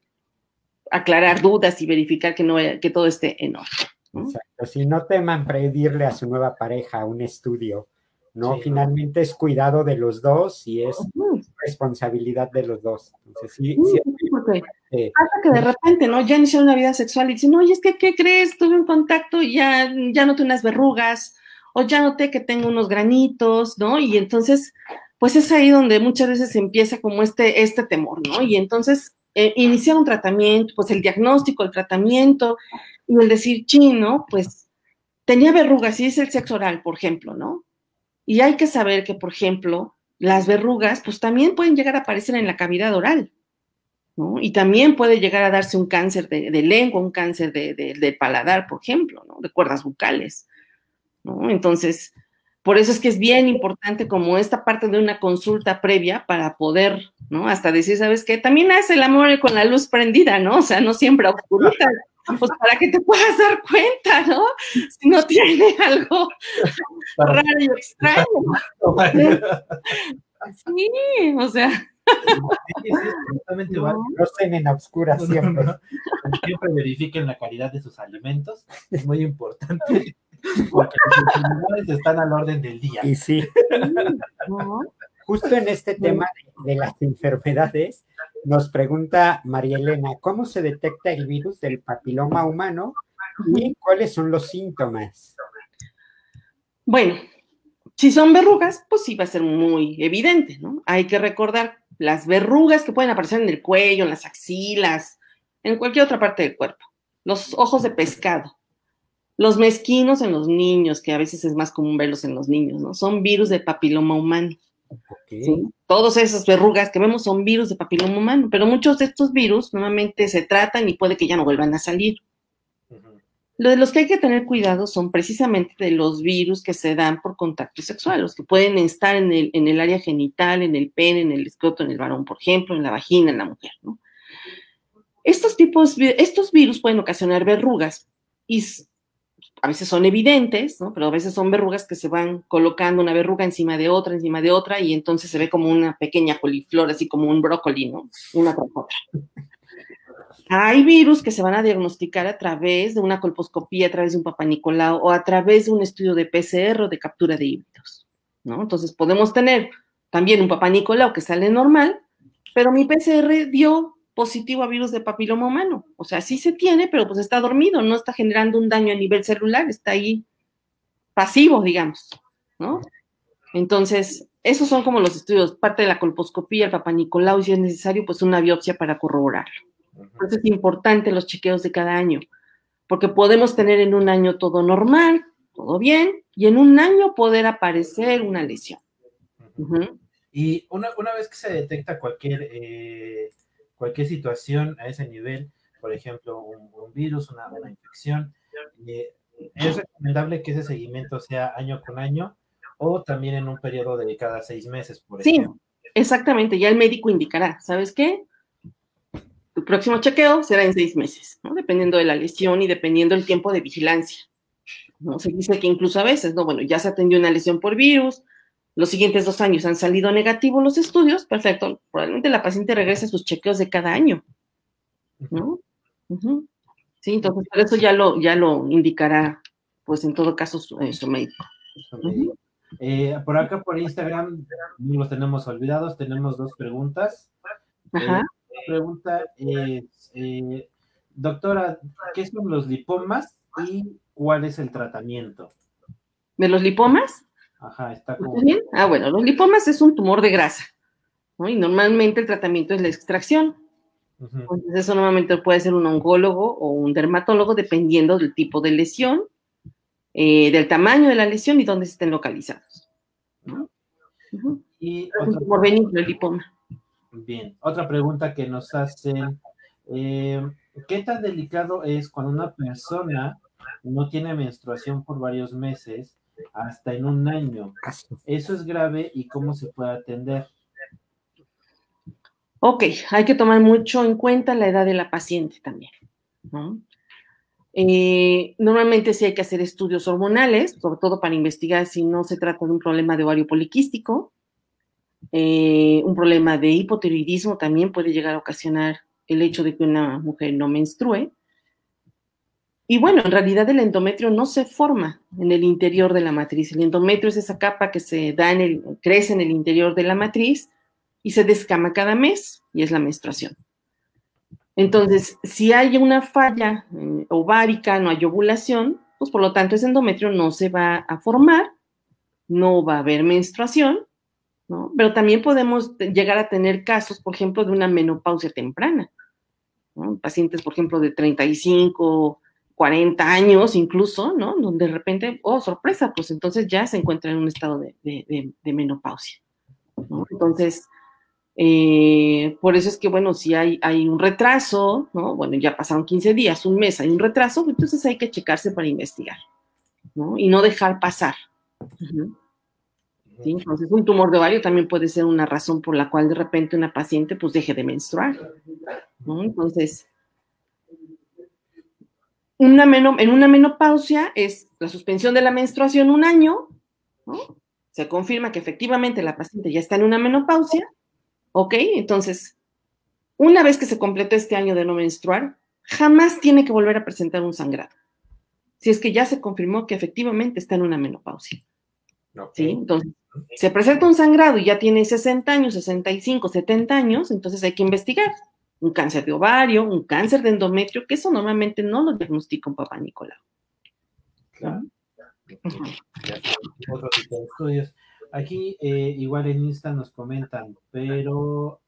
aclarar dudas y verificar que, no que todo esté en orden. Exacto. Si no teman pedirle a su nueva pareja un estudio, ¿no? Finalmente es cuidado de los dos y es responsabilidad de los dos. Entonces, sí, sí, porque que de repente, ¿no? Ya inició una vida sexual y dicen, oye, es que, ¿qué crees? Tuve un contacto y ya, ya noté unas verrugas, o ya noté que tengo unos granitos, ¿no? Y entonces pues es ahí donde muchas veces empieza como este, este temor, ¿no? Y entonces eh, iniciar un tratamiento, pues el diagnóstico, el tratamiento, y el decir, chino, pues tenía verrugas y es el sexo oral, por ejemplo, ¿no? Y hay que saber que, por ejemplo, las verrugas, pues también pueden llegar a aparecer en la cavidad oral, ¿no? Y también puede llegar a darse un cáncer de, lengua, un cáncer de, paladar, por ejemplo, ¿no? De cuerdas bucales, ¿no? Entonces, por eso es que es bien importante como esta parte de una consulta previa para poder, ¿no? Hasta decir, ¿sabes qué? También hace el amor con la luz prendida, ¿no? O sea, no siempre oscurita, pues para que te puedas dar cuenta, ¿no? Si no tiene algo raro y extraño. Sí, o sea. Sí, sí, no, en oscuras siempre. Siempre verifiquen la calidad de sus alimentos, es muy importante. *laughs* Porque las enfermedades están al orden del día. Y sí. Justo en este tema de, las enfermedades, nos pregunta María Elena, ¿cómo se detecta el virus del papiloma humano y cuáles son los síntomas? Bueno, si son verrugas, pues sí va a ser muy evidente, ¿no? Hay que recordar las verrugas que pueden aparecer en el cuello, en las axilas, en cualquier otra parte del cuerpo. Los ojos de pescado, los mezquinos en los niños, que a veces es más común verlos en los niños, ¿no? Son virus de papiloma humano. ¿Sí? Todas esas verrugas que vemos son virus de papiloma humano, pero muchos de estos virus normalmente se tratan y puede que ya no vuelvan a salir. Lo de los que hay que tener cuidado son precisamente de los virus que se dan por contacto sexual, los que pueden estar en el, en el área genital, en el pene, en el escroto, en el varón, por ejemplo, en la vagina, en la mujer, ¿no? Estos tipos, estos virus pueden ocasionar verrugas y a veces son evidentes, ¿no? Pero a veces son verrugas que se van colocando una verruga encima de otra, encima de otra, y entonces se ve como una pequeña coliflor, así como un brócoli, ¿no? Una tras otra. Hay virus que se van a diagnosticar a través de una colposcopía, a través de un papanicolao o a través de un estudio de PCR o de captura de híbridos, ¿no? Entonces podemos tener también un papanicolao que sale normal, pero mi PCR dio positivo a virus de papiloma humano. O sea, sí se tiene, pero pues está dormido, no está generando un daño a nivel celular, está ahí pasivo, digamos, ¿no? Entonces, esos son como los estudios, parte de la colposcopía, el papanicolau, y si es necesario, pues una biopsia para corroborarlo. Entonces es importante los chequeos de cada año, porque podemos tener en un año todo normal, todo bien, y en un año poder aparecer una lesión. Y una, vez que se detecta cualquier eh, cualquier situación a ese nivel, por ejemplo, un, virus, una, infección, eh, es recomendable que ese seguimiento sea año con año o también en un periodo de cada seis meses, por ejemplo. Sí, exactamente, ya el médico indicará, ¿sabes qué? Tu próximo chequeo será en seis meses, ¿no? Dependiendo de la lesión y dependiendo del tiempo de vigilancia. ¿no? Se dice que incluso a veces, ¿no? Bueno, ya se atendió una lesión por virus, los siguientes dos años han salido negativos los estudios, perfecto, probablemente la paciente regrese a sus chequeos de cada año, ¿no? Sí, entonces por eso ya lo, ya lo indicará, pues en todo caso, su, eh, médico. Eh, por acá por Instagram no los tenemos olvidados, tenemos dos preguntas. Ajá. Eh, la pregunta es, doctora, ¿qué son los lipomas y cuál es el tratamiento? ¿De los lipomas? Ajá, está como... Bien. Ah, bueno, los lipomas es un tumor de grasa, ¿no? Y normalmente el tratamiento es la extracción. Entonces, eso normalmente puede ser un oncólogo o un dermatólogo, dependiendo del tipo de lesión, eh, del tamaño de la lesión y dónde estén localizados. ¿no? Ujú. Y Es un tumor benigno el lipoma. bien, otra pregunta que nos hacen, eh, ¿qué tan delicado es cuando una persona no tiene menstruación por varios meses hasta en un año? ¿Eso es grave y cómo se puede atender? Ok, hay que tomar mucho en cuenta la edad de la paciente también. ¿no? Eh, normalmente sí hay que hacer estudios hormonales, sobre todo para investigar si no se trata de un problema de ovario poliquístico. Eh, un problema de hipotiroidismo también puede llegar a ocasionar el hecho de que una mujer no menstrue. Y bueno, en realidad el endometrio no se forma en el interior de la matriz. El endometrio es esa capa que se da en el, crece en el interior de la matriz y se descama cada mes y es la menstruación. Entonces, si hay una falla eh, ovárica, no hay ovulación, pues por lo tanto ese endometrio no se va a formar, no va a haber menstruación, ¿no? Pero también podemos llegar a tener casos, por ejemplo, de una menopausia temprana. Pacientes, por ejemplo, de 35, 40 años incluso, ¿no? Donde de repente, oh, sorpresa, pues entonces ya se encuentra en un estado de, menopausia. ¿no? Entonces, eh, por eso es que, bueno, si hay, un retraso, ¿no? Bueno, ya pasaron 15 días, un mes, hay un retraso, entonces hay que checarse para investigar, ¿no? Y no dejar pasar. Entonces, un tumor de ovario también puede ser una razón por la cual de repente una paciente pues deje de menstruar, ¿no? Entonces, una en una menopausia es la suspensión de la menstruación un año, ¿no? Se confirma que efectivamente la paciente ya está en una menopausia, ¿ok? Entonces, una vez que se completó este año de no menstruar, jamás tiene que volver a presentar un sangrado. Si es que ya se confirmó que efectivamente está en una menopausia. ¿sí? Entonces, se presenta un sangrado y ya tiene 60 años, 65, 70 años, entonces hay que investigar. Un cáncer de ovario, un cáncer de endometrio, que eso normalmente no lo diagnostica un papá Nicolau. Claro. Ya son otro tipo de estudios. Aquí eh, igual en Insta nos comentan, pero,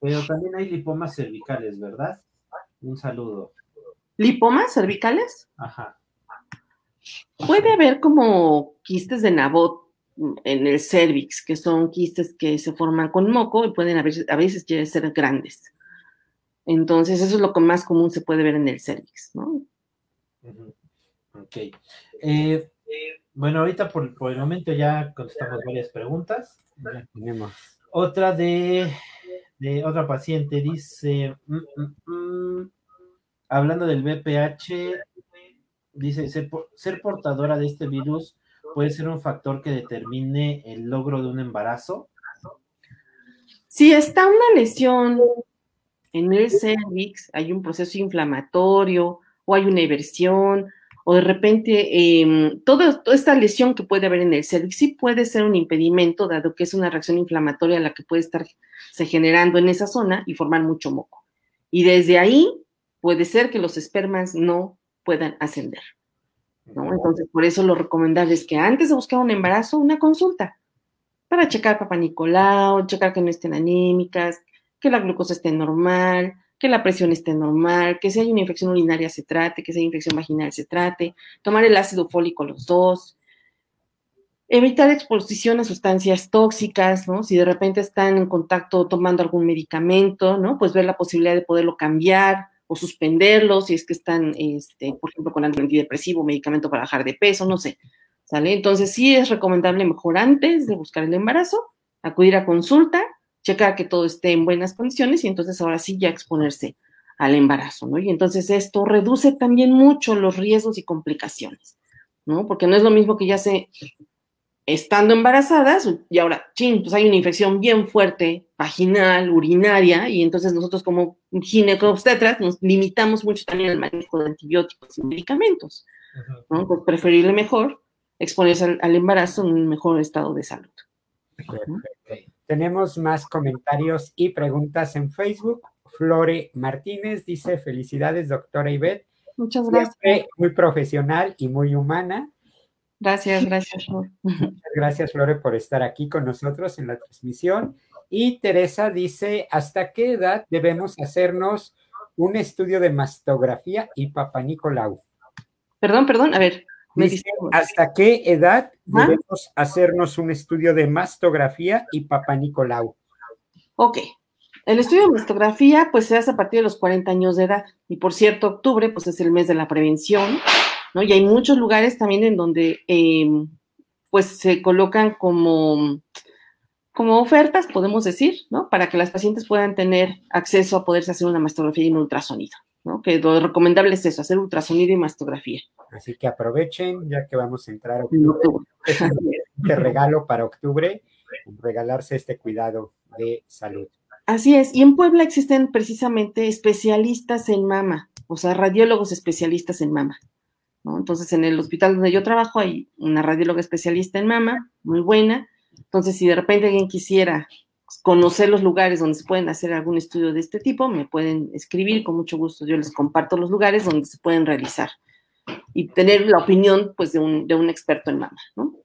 pero también hay lipomas cervicales, ¿verdad? Un saludo. ¿Lipomas cervicales? Ajá. Puede haber como quistes de Nabot en el cervix, que son quistes que se forman con moco y pueden a veces, a veces ser grandes. Entonces, eso es lo que más común se puede ver en el cervix, ¿no? Ok. Eh, bueno, ahorita por, por el momento ya contestamos varias preguntas. Ya tenemos. Otra de, de otra paciente dice, mm, mm, mm, hablando del VPH, dice, ser portadora de este virus puede ser un factor que determine el logro de un embarazo. Si está una lesión en el cervix, hay un proceso inflamatorio o hay una eversión o de repente eh, toda, toda esta lesión que puede haber en el cervix sí puede ser un impedimento, dado que es una reacción inflamatoria la que puede estarse generando en esa zona y formar mucho moco. Y desde ahí puede ser que los espermas no puedan ascender. ¿no? Entonces, por eso lo recomendable es que antes de buscar un embarazo, una consulta para checar papá Nicolau, checar que no estén anémicas, que la glucosa esté normal, que la presión esté normal, que si hay una infección urinaria se trate, que si hay infección vaginal se trate, tomar el ácido fólico los dos, evitar exposición a sustancias tóxicas, ¿no? Si de repente están en contacto tomando algún medicamento, ¿no? Pues ver la posibilidad de poderlo cambiar o suspenderlo si es que están, este, por ejemplo, con antidepresivo, medicamento para bajar de peso, no sé. ¿Sale? Entonces sí es recomendable mejor antes de buscar el embarazo, acudir a consulta, checar que todo esté en buenas condiciones y entonces ahora sí ya exponerse al embarazo, ¿no? Y entonces esto reduce también mucho los riesgos y complicaciones, ¿no? Porque no es lo mismo que ya se estando embarazadas y ahora, chin, pues hay una infección bien fuerte, vaginal, urinaria, y entonces nosotros como ginecobstetras nos limitamos mucho también al manejo de antibióticos y medicamentos, ¿no? Pues preferible mejor exponerse al, al embarazo en un mejor estado de salud. Perfecto. Tenemos más comentarios y preguntas en Facebook. Flore Martínez dice, felicidades, doctora Ivette. Muchas gracias. Siempre muy profesional y muy humana. Gracias, gracias. Flor. Muchas gracias, Flore, por estar aquí con nosotros en la transmisión. Y Teresa dice, ¿hasta qué edad debemos hacernos un estudio de mastografía y papá Nicolau? Perdón, perdón, a ver. Me Dice, ¿hasta qué edad debemos hacernos un estudio de mastografía y papá Nicolau? Ok. El estudio de mastografía, pues se hace a partir de los 40 años de edad. Y por cierto, octubre, pues es el mes de la prevención, ¿no? Y hay muchos lugares también en donde, eh, pues se colocan como, como ofertas, podemos decir, ¿no? Para que las pacientes puedan tener acceso a poderse hacer una mastografía y un ultrasonido, ¿no? Que lo recomendable es eso, hacer ultrasonido y mastografía. Así que aprovechen, ya que vamos a entrar a octubre. octubre. *laughs* Es un excelente regalo para octubre, regalarse este cuidado de salud. Así es, y en Puebla existen precisamente especialistas en mama, o sea, radiólogos especialistas en mama. ¿no? Entonces, en el hospital donde yo trabajo hay una radióloga especialista en mama, muy buena. Entonces, si de repente alguien quisiera conocer los lugares donde se pueden hacer algún estudio de este tipo, me pueden escribir, con mucho gusto yo les comparto los lugares donde se pueden realizar y tener la opinión pues de un, de un experto en mama, ¿no?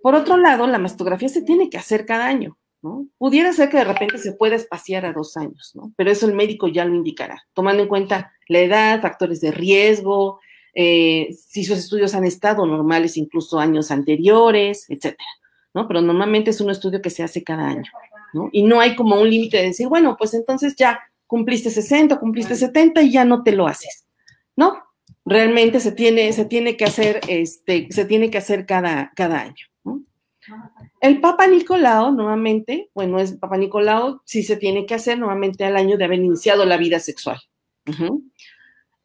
Por otro lado, la mastografía se tiene que hacer cada año, ¿no? Pudiera ser que de repente se pueda espaciar a dos años, ¿no? Pero eso el médico ya lo indicará, tomando en cuenta la edad, factores de riesgo, eh, si sus estudios han estado normales incluso años anteriores, etcétera, ¿no? Pero normalmente es un estudio que se hace cada año, ¿no? Y no hay como un límite de decir, bueno, pues entonces ya cumpliste 60, cumpliste 70 y ya no te lo haces, ¿no? Realmente se tiene, se tiene que hacer, este, se tiene que hacer cada, cada año, ¿no? El Papa Nicolau, nuevamente, bueno, es Papa Nicolau, sí se tiene que hacer nuevamente al año de haber iniciado la vida sexual.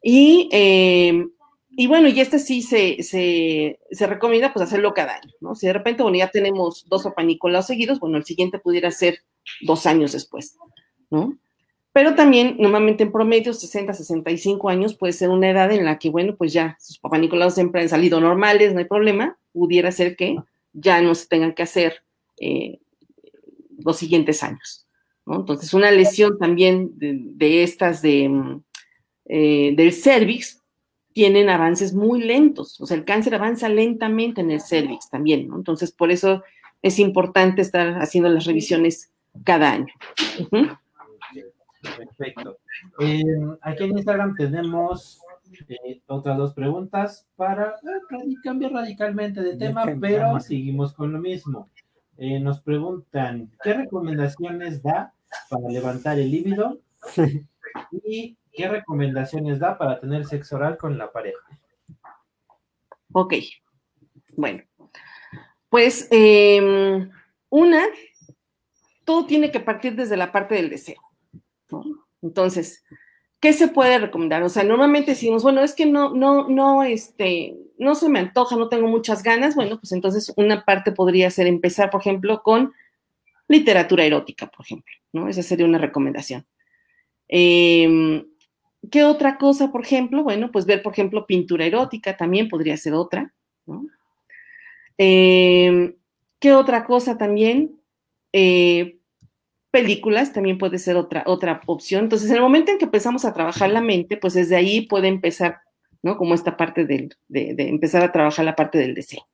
Y, eh, y bueno, y este sí se, se, se recomienda pues hacerlo cada año, ¿no? Si de repente, bueno, ya tenemos dos Papa Nicolau seguidos, bueno, el siguiente pudiera ser dos años después, ¿no? Pero también, normalmente en promedio, 60, 65 años puede ser una edad en la que, bueno, pues ya sus Papa Nicolau siempre han salido normales, no hay problema, pudiera ser que ya no se tengan que hacer eh, los siguientes años. ¿no? Entonces, una lesión también de, estas de, eh, del cervix tienen avances muy lentos, o sea, el cáncer avanza lentamente en el cervix también, ¿no? Entonces, por eso es importante estar haciendo las revisiones cada año. Perfecto. Eh, aquí en Instagram tenemos eh, otras dos preguntas para eh, cambiar radicalmente de tema, pero seguimos con lo mismo. Eh, nos preguntan, ¿qué recomendaciones da para levantar el líbido? ¿Y qué recomendaciones da para tener sexo oral con la pareja? Ok. Bueno, pues eh, una, todo tiene que partir desde la parte del deseo. ¿no? Entonces, ¿qué se puede recomendar? O sea, normalmente decimos, bueno, es que no, no, no, este, no se me antoja, no tengo muchas ganas. Bueno, pues entonces una parte podría ser empezar, por ejemplo, con literatura erótica, por ejemplo, ¿no? Esa sería una recomendación. Eh, ¿Qué otra cosa, por ejemplo? Bueno, pues ver, por ejemplo, pintura erótica también podría ser otra, ¿no? Eh, ¿Qué otra cosa también? Eh, películas también puede ser otra, otra opción. Entonces, en el momento en que empezamos a trabajar la mente, pues desde ahí puede empezar, ¿no? Como esta parte de, empezar a trabajar la parte del deseo,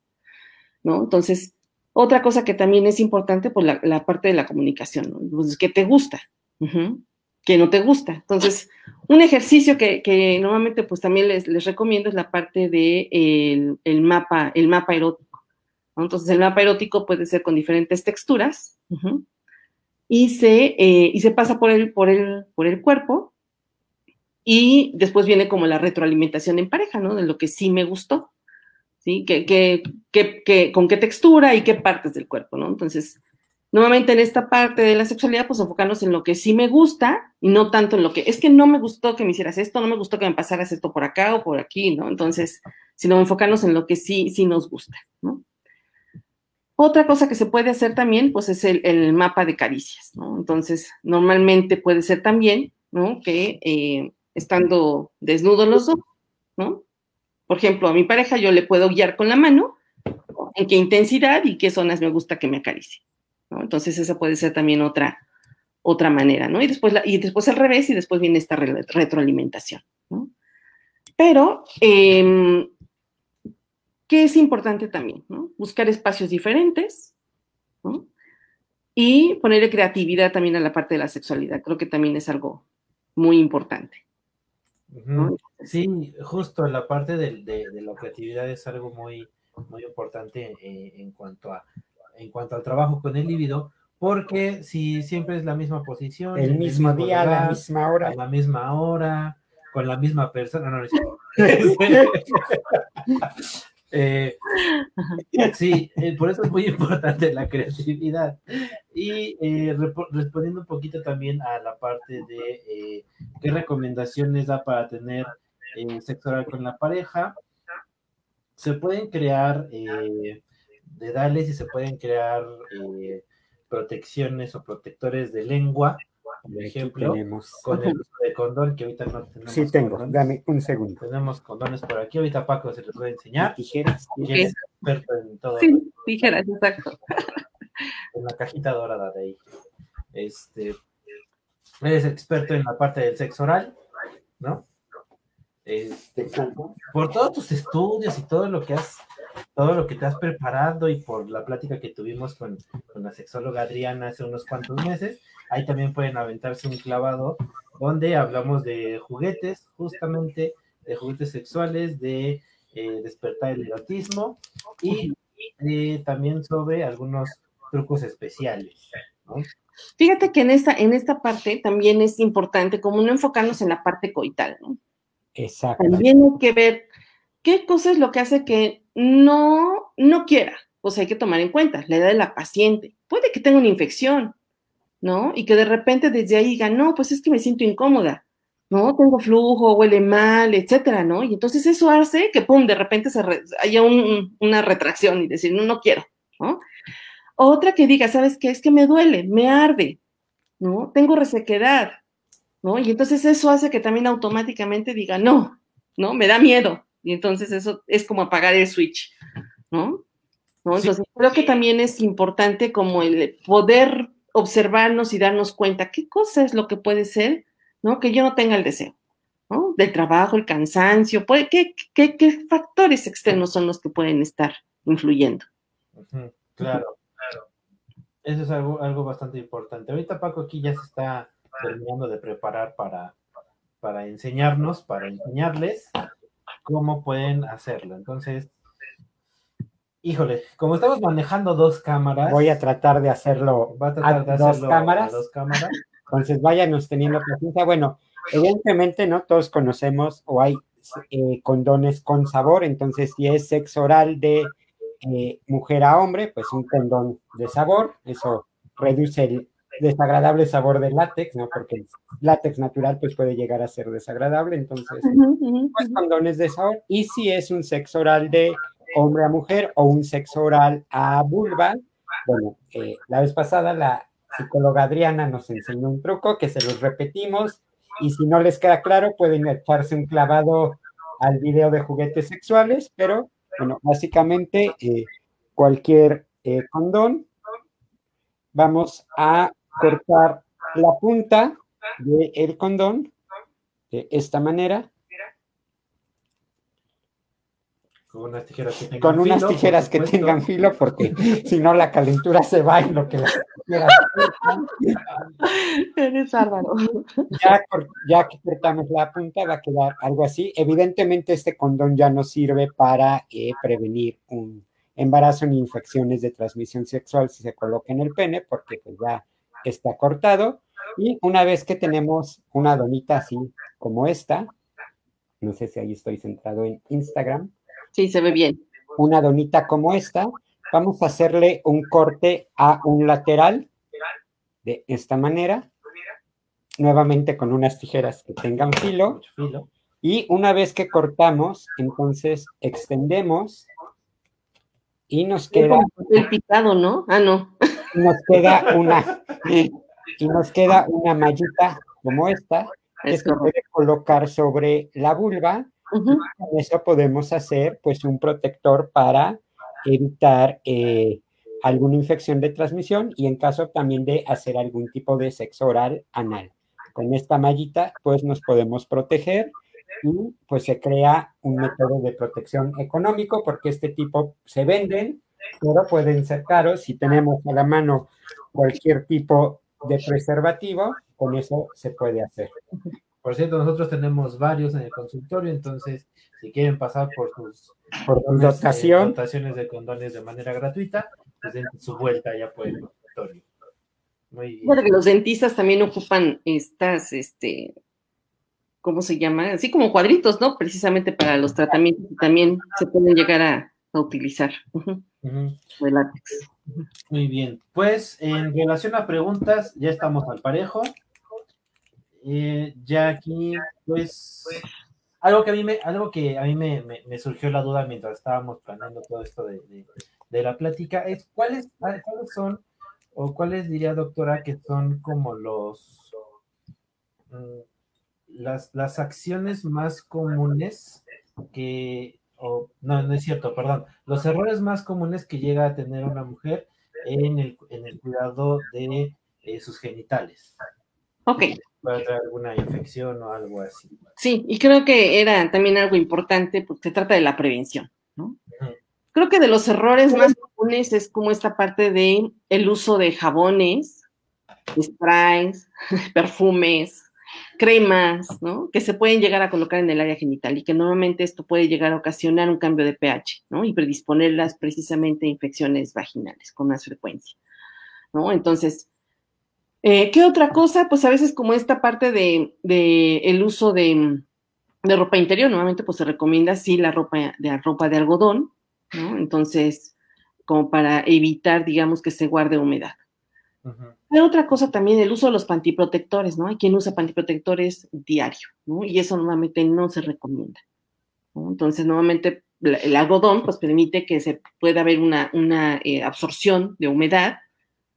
¿no? Entonces, otra cosa que también es importante, pues la, parte de la comunicación, ¿no? Pues, que te gusta, ujú, que no te gusta. Entonces, un ejercicio que, que normalmente pues también les, les, recomiendo es la parte de el, mapa, el mapa erótico. ¿no? Entonces, el mapa erótico puede ser con diferentes texturas ujú, y, se, eh, y se pasa por el, por, el, por el cuerpo y después viene como la retroalimentación en pareja, ¿no? De lo que sí me gustó, ¿sí? Que, que, que, con qué textura y qué partes del cuerpo, ¿no? Entonces, nuevamente en esta parte de la sexualidad, pues enfocarnos en lo que sí me gusta y no tanto en lo que es que no me gustó que me hicieras esto, no me gustó que me pasaras esto por acá o por aquí, ¿no? Entonces, sino enfocarnos en lo que sí, sí nos gusta, ¿no? Otra cosa que se puede hacer también, pues es el, mapa de caricias, ¿no? Entonces, normalmente puede ser también, ¿no? Que eh, estando desnudos los dos, ¿no? Por ejemplo, a mi pareja yo le puedo guiar con la mano en qué intensidad y qué zonas me gusta que me acaricie. ¿No? Entonces, esa puede ser también otra, otra manera, ¿no? Y después, y después al revés y después viene esta retroalimentación, ¿no? Pero, em, ¿qué es importante también? ¿no? Buscar espacios diferentes, ¿no? Y ponerle creatividad también a la parte de la sexualidad. Creo que también es algo muy importante. Sí, justo la parte de, la creatividad es algo muy, muy importante eh, en, cuanto a, en cuanto al trabajo con el líbido, porque si siempre es la misma posición, el, mismo, día, la misma hora, a la misma hora, con la misma persona, no, *laughs* *laughs* eh, sí, eh, por eso es muy importante la creatividad. Y eh, respondiendo un poquito también a la parte de qué recomendaciones da para tener sexo oral con la pareja, se pueden crear dedales y se pueden crear protecciones o protectores de lengua, por ejemplo, con el uso de condón, que ahorita no tenemos. Sí, tengo, dame un segundo. Tenemos condones por aquí, ahorita Paco se los voy a enseñar. Tijeras. es experto en todo. Sí, tijeras, exacto. *laughs* En la cajita dorada de ahí. Este, eres experto en la parte del sexo oral, ¿no? Este, por todos tus estudios y todo lo que has todo lo que te has preparado y por la plática que tuvimos con, la sexóloga Adriana hace unos cuantos meses, ahí también pueden aventarse un clavado donde hablamos de juguetes, justamente de juguetes sexuales, de eh, despertar el erotismo y eh, también sobre algunos trucos especiales. Fíjate que en esta, en esta parte también es importante como no enfocarnos en la parte coital, ¿no? Exacto. También hay que ver qué cosa es lo que hace que no, no quiera, pues hay que tomar en cuenta la edad de la paciente. Puede que tenga una infección, ¿no? Y que de repente desde ahí diga, no, pues es que me siento incómoda, ¿no? Tengo flujo, huele mal, etcétera, ¿no? Y entonces eso hace que, pum, de repente se haya una retracción y decir, no, no quiero, ¿no? Otra que diga, ¿sabes qué? Es que me duele, me arde, ¿no? Tengo resequedad, ¿no? Y entonces eso hace que también automáticamente diga, no, ¿no? Me da miedo, y entonces eso es como apagar el switch, ¿no? Entonces creo que también es importante como el poder observarnos y darnos cuenta qué cosa es lo que puede ser, ¿no? Que yo no tenga el deseo, ¿no? Del trabajo, el cansancio, puede, ¿qué, qué, factores externos son los que pueden estar influyendo? Claro, claro. Eso es algo, algo bastante importante. Ahorita Paco aquí ya se está terminando de preparar para, para enseñarnos, para enseñarles cómo pueden hacerlo. Entonces, híjole, como estamos manejando dos cámaras. Voy a tratar de hacerlo a, tratar de dos, cámaras. dos cámaras. Entonces, váyanos teniendo paciencia. Bueno, evidentemente, ¿no? Todos conocemos o hay eh, condones con sabor. Entonces, si es sexo oral de eh, mujer a hombre, pues un condón de sabor. Eso reduce el desagradable sabor del látex, ¿no? Porque el látex natural pues puede llegar a ser desagradable, entonces pues condones de sabor. Y si es un sexo oral de hombre a mujer o un sexo oral a vulva, bueno, eh, la vez pasada la psicóloga Adriana nos enseñó un truco que se los repetimos y si no les queda claro pueden echarse un clavado al video de juguetes sexuales, pero bueno, básicamente eh, cualquier eh, condón vamos a cortar la punta del condón de esta manera. Con unas tijeras que tengan, con unas tijeras que tengan filo, porque *laughs* si no la calentura se va en lo que las tijeras. *laughs* Eres bárbaro. Ya, ya que cortamos la punta, va a quedar algo así. Evidentemente, este condón ya no sirve para eh, prevenir un embarazo ni infecciones de transmisión sexual si se coloca en el pene, porque pues ya está cortado. Y una vez que tenemos una donita así como esta, no sé si ahí estoy centrado en Instagram. Sí, se ve bien. Una donita como esta, vamos a hacerle un corte a un lateral de esta manera, nuevamente con unas tijeras que tengan filo. Y una vez que cortamos, entonces extendemos y nos queda. El picado, ¿no? Ah, no. Nos queda una y, nos queda una mallita como esta que se puede colocar sobre la vulva. Con eso podemos hacer pues un protector para evitar eh, alguna infección de transmisión y en caso también de hacer algún tipo de sexo oral anal. Con esta mallita, pues nos podemos proteger y pues se crea un método de protección económico porque este tipo se venden, pero pueden ser caros. Si tenemos a la mano cualquier tipo de preservativo, con eso se puede hacer. Por cierto, nosotros tenemos varios en el consultorio, entonces si quieren pasar por sus por condones, eh, dotación. dotaciones de condones de manera gratuita, pues den su vuelta ya por el consultorio. Muy bien. Bueno, que los dentistas también ocupan estas, este, ¿cómo se llama? Así como cuadritos, ¿no? Precisamente para los tratamientos que también se pueden llegar a, a utilizar. De látex. Muy bien, pues en relación a preguntas, ya estamos al parejo. Eh, ya aquí, pues, algo que a mí me, algo que a mí me, me- me surgió la duda mientras estábamos planeando todo esto de, de- de la plática, es cuáles, cuáles son, o cuáles diría doctora que son como los mm, las, las acciones más comunes que, o, no, no es cierto, perdón, los errores más comunes que llega a tener una mujer en el, en el cuidado de eh, sus genitales. Ok, Puede traer alguna infección o algo así. sí, y creo que era también algo importante porque se trata de la prevención, ¿no? Creo que de los errores más comunes es como esta parte de el uso de jabones, sprays, *laughs* perfumes, cremas, ¿no? Que se pueden llegar a colocar en el área genital y que normalmente esto puede llegar a ocasionar un cambio de pH, ¿no? Y predisponerlas precisamente a infecciones vaginales con más frecuencia, ¿no? Entonces, eh, ¿qué otra cosa? Pues a veces como esta parte de, de el uso de, de ropa interior, normalmente pues se recomienda sí la ropa de, ropa de algodón, ¿no? Entonces, como para evitar, digamos, que se guarde humedad. Pero otra cosa también, el uso de los pantiprotectores, ¿no? Hay quien usa pantiprotectores diario, ¿no? Y eso normalmente no se recomienda. ¿no? Entonces, normalmente el algodón, pues permite que se pueda haber una, una eh, absorción de humedad,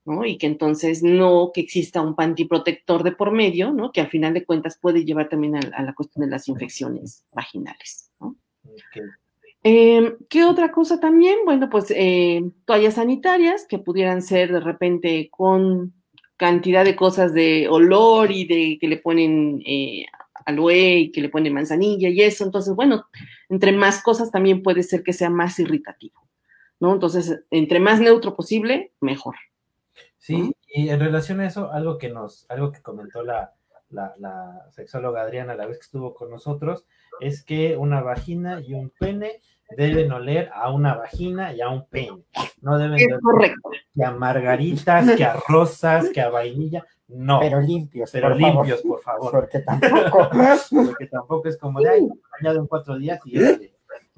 ¿no? Y que entonces no que exista un pantiprotector de por medio, ¿no? Que al final de cuentas puede llevar también a, a la cuestión de las infecciones vaginales, ¿no? Ok. Eh, ¿Qué otra cosa también? Bueno, pues eh, toallas sanitarias que pudieran ser de repente con cantidad de cosas de olor y de que le ponen eh, aloe y que le ponen manzanilla y eso. Entonces, bueno, entre más cosas también puede ser que sea más irritativo, ¿no? Entonces, entre más neutro posible, mejor. Sí, y en relación a eso, algo que nos, algo que comentó la, la, la sexóloga Adriana la vez que estuvo con nosotros, es que una vagina y un pene deben oler a una vagina y a un pene. No deben Es de correcto. que a margaritas, que a rosas, que a vainilla. No, pero, Pero limpios, por favor, limpios, por favor. porque tampoco. *laughs* Porque tampoco es como de, ay, bañado en cuatro días y órale".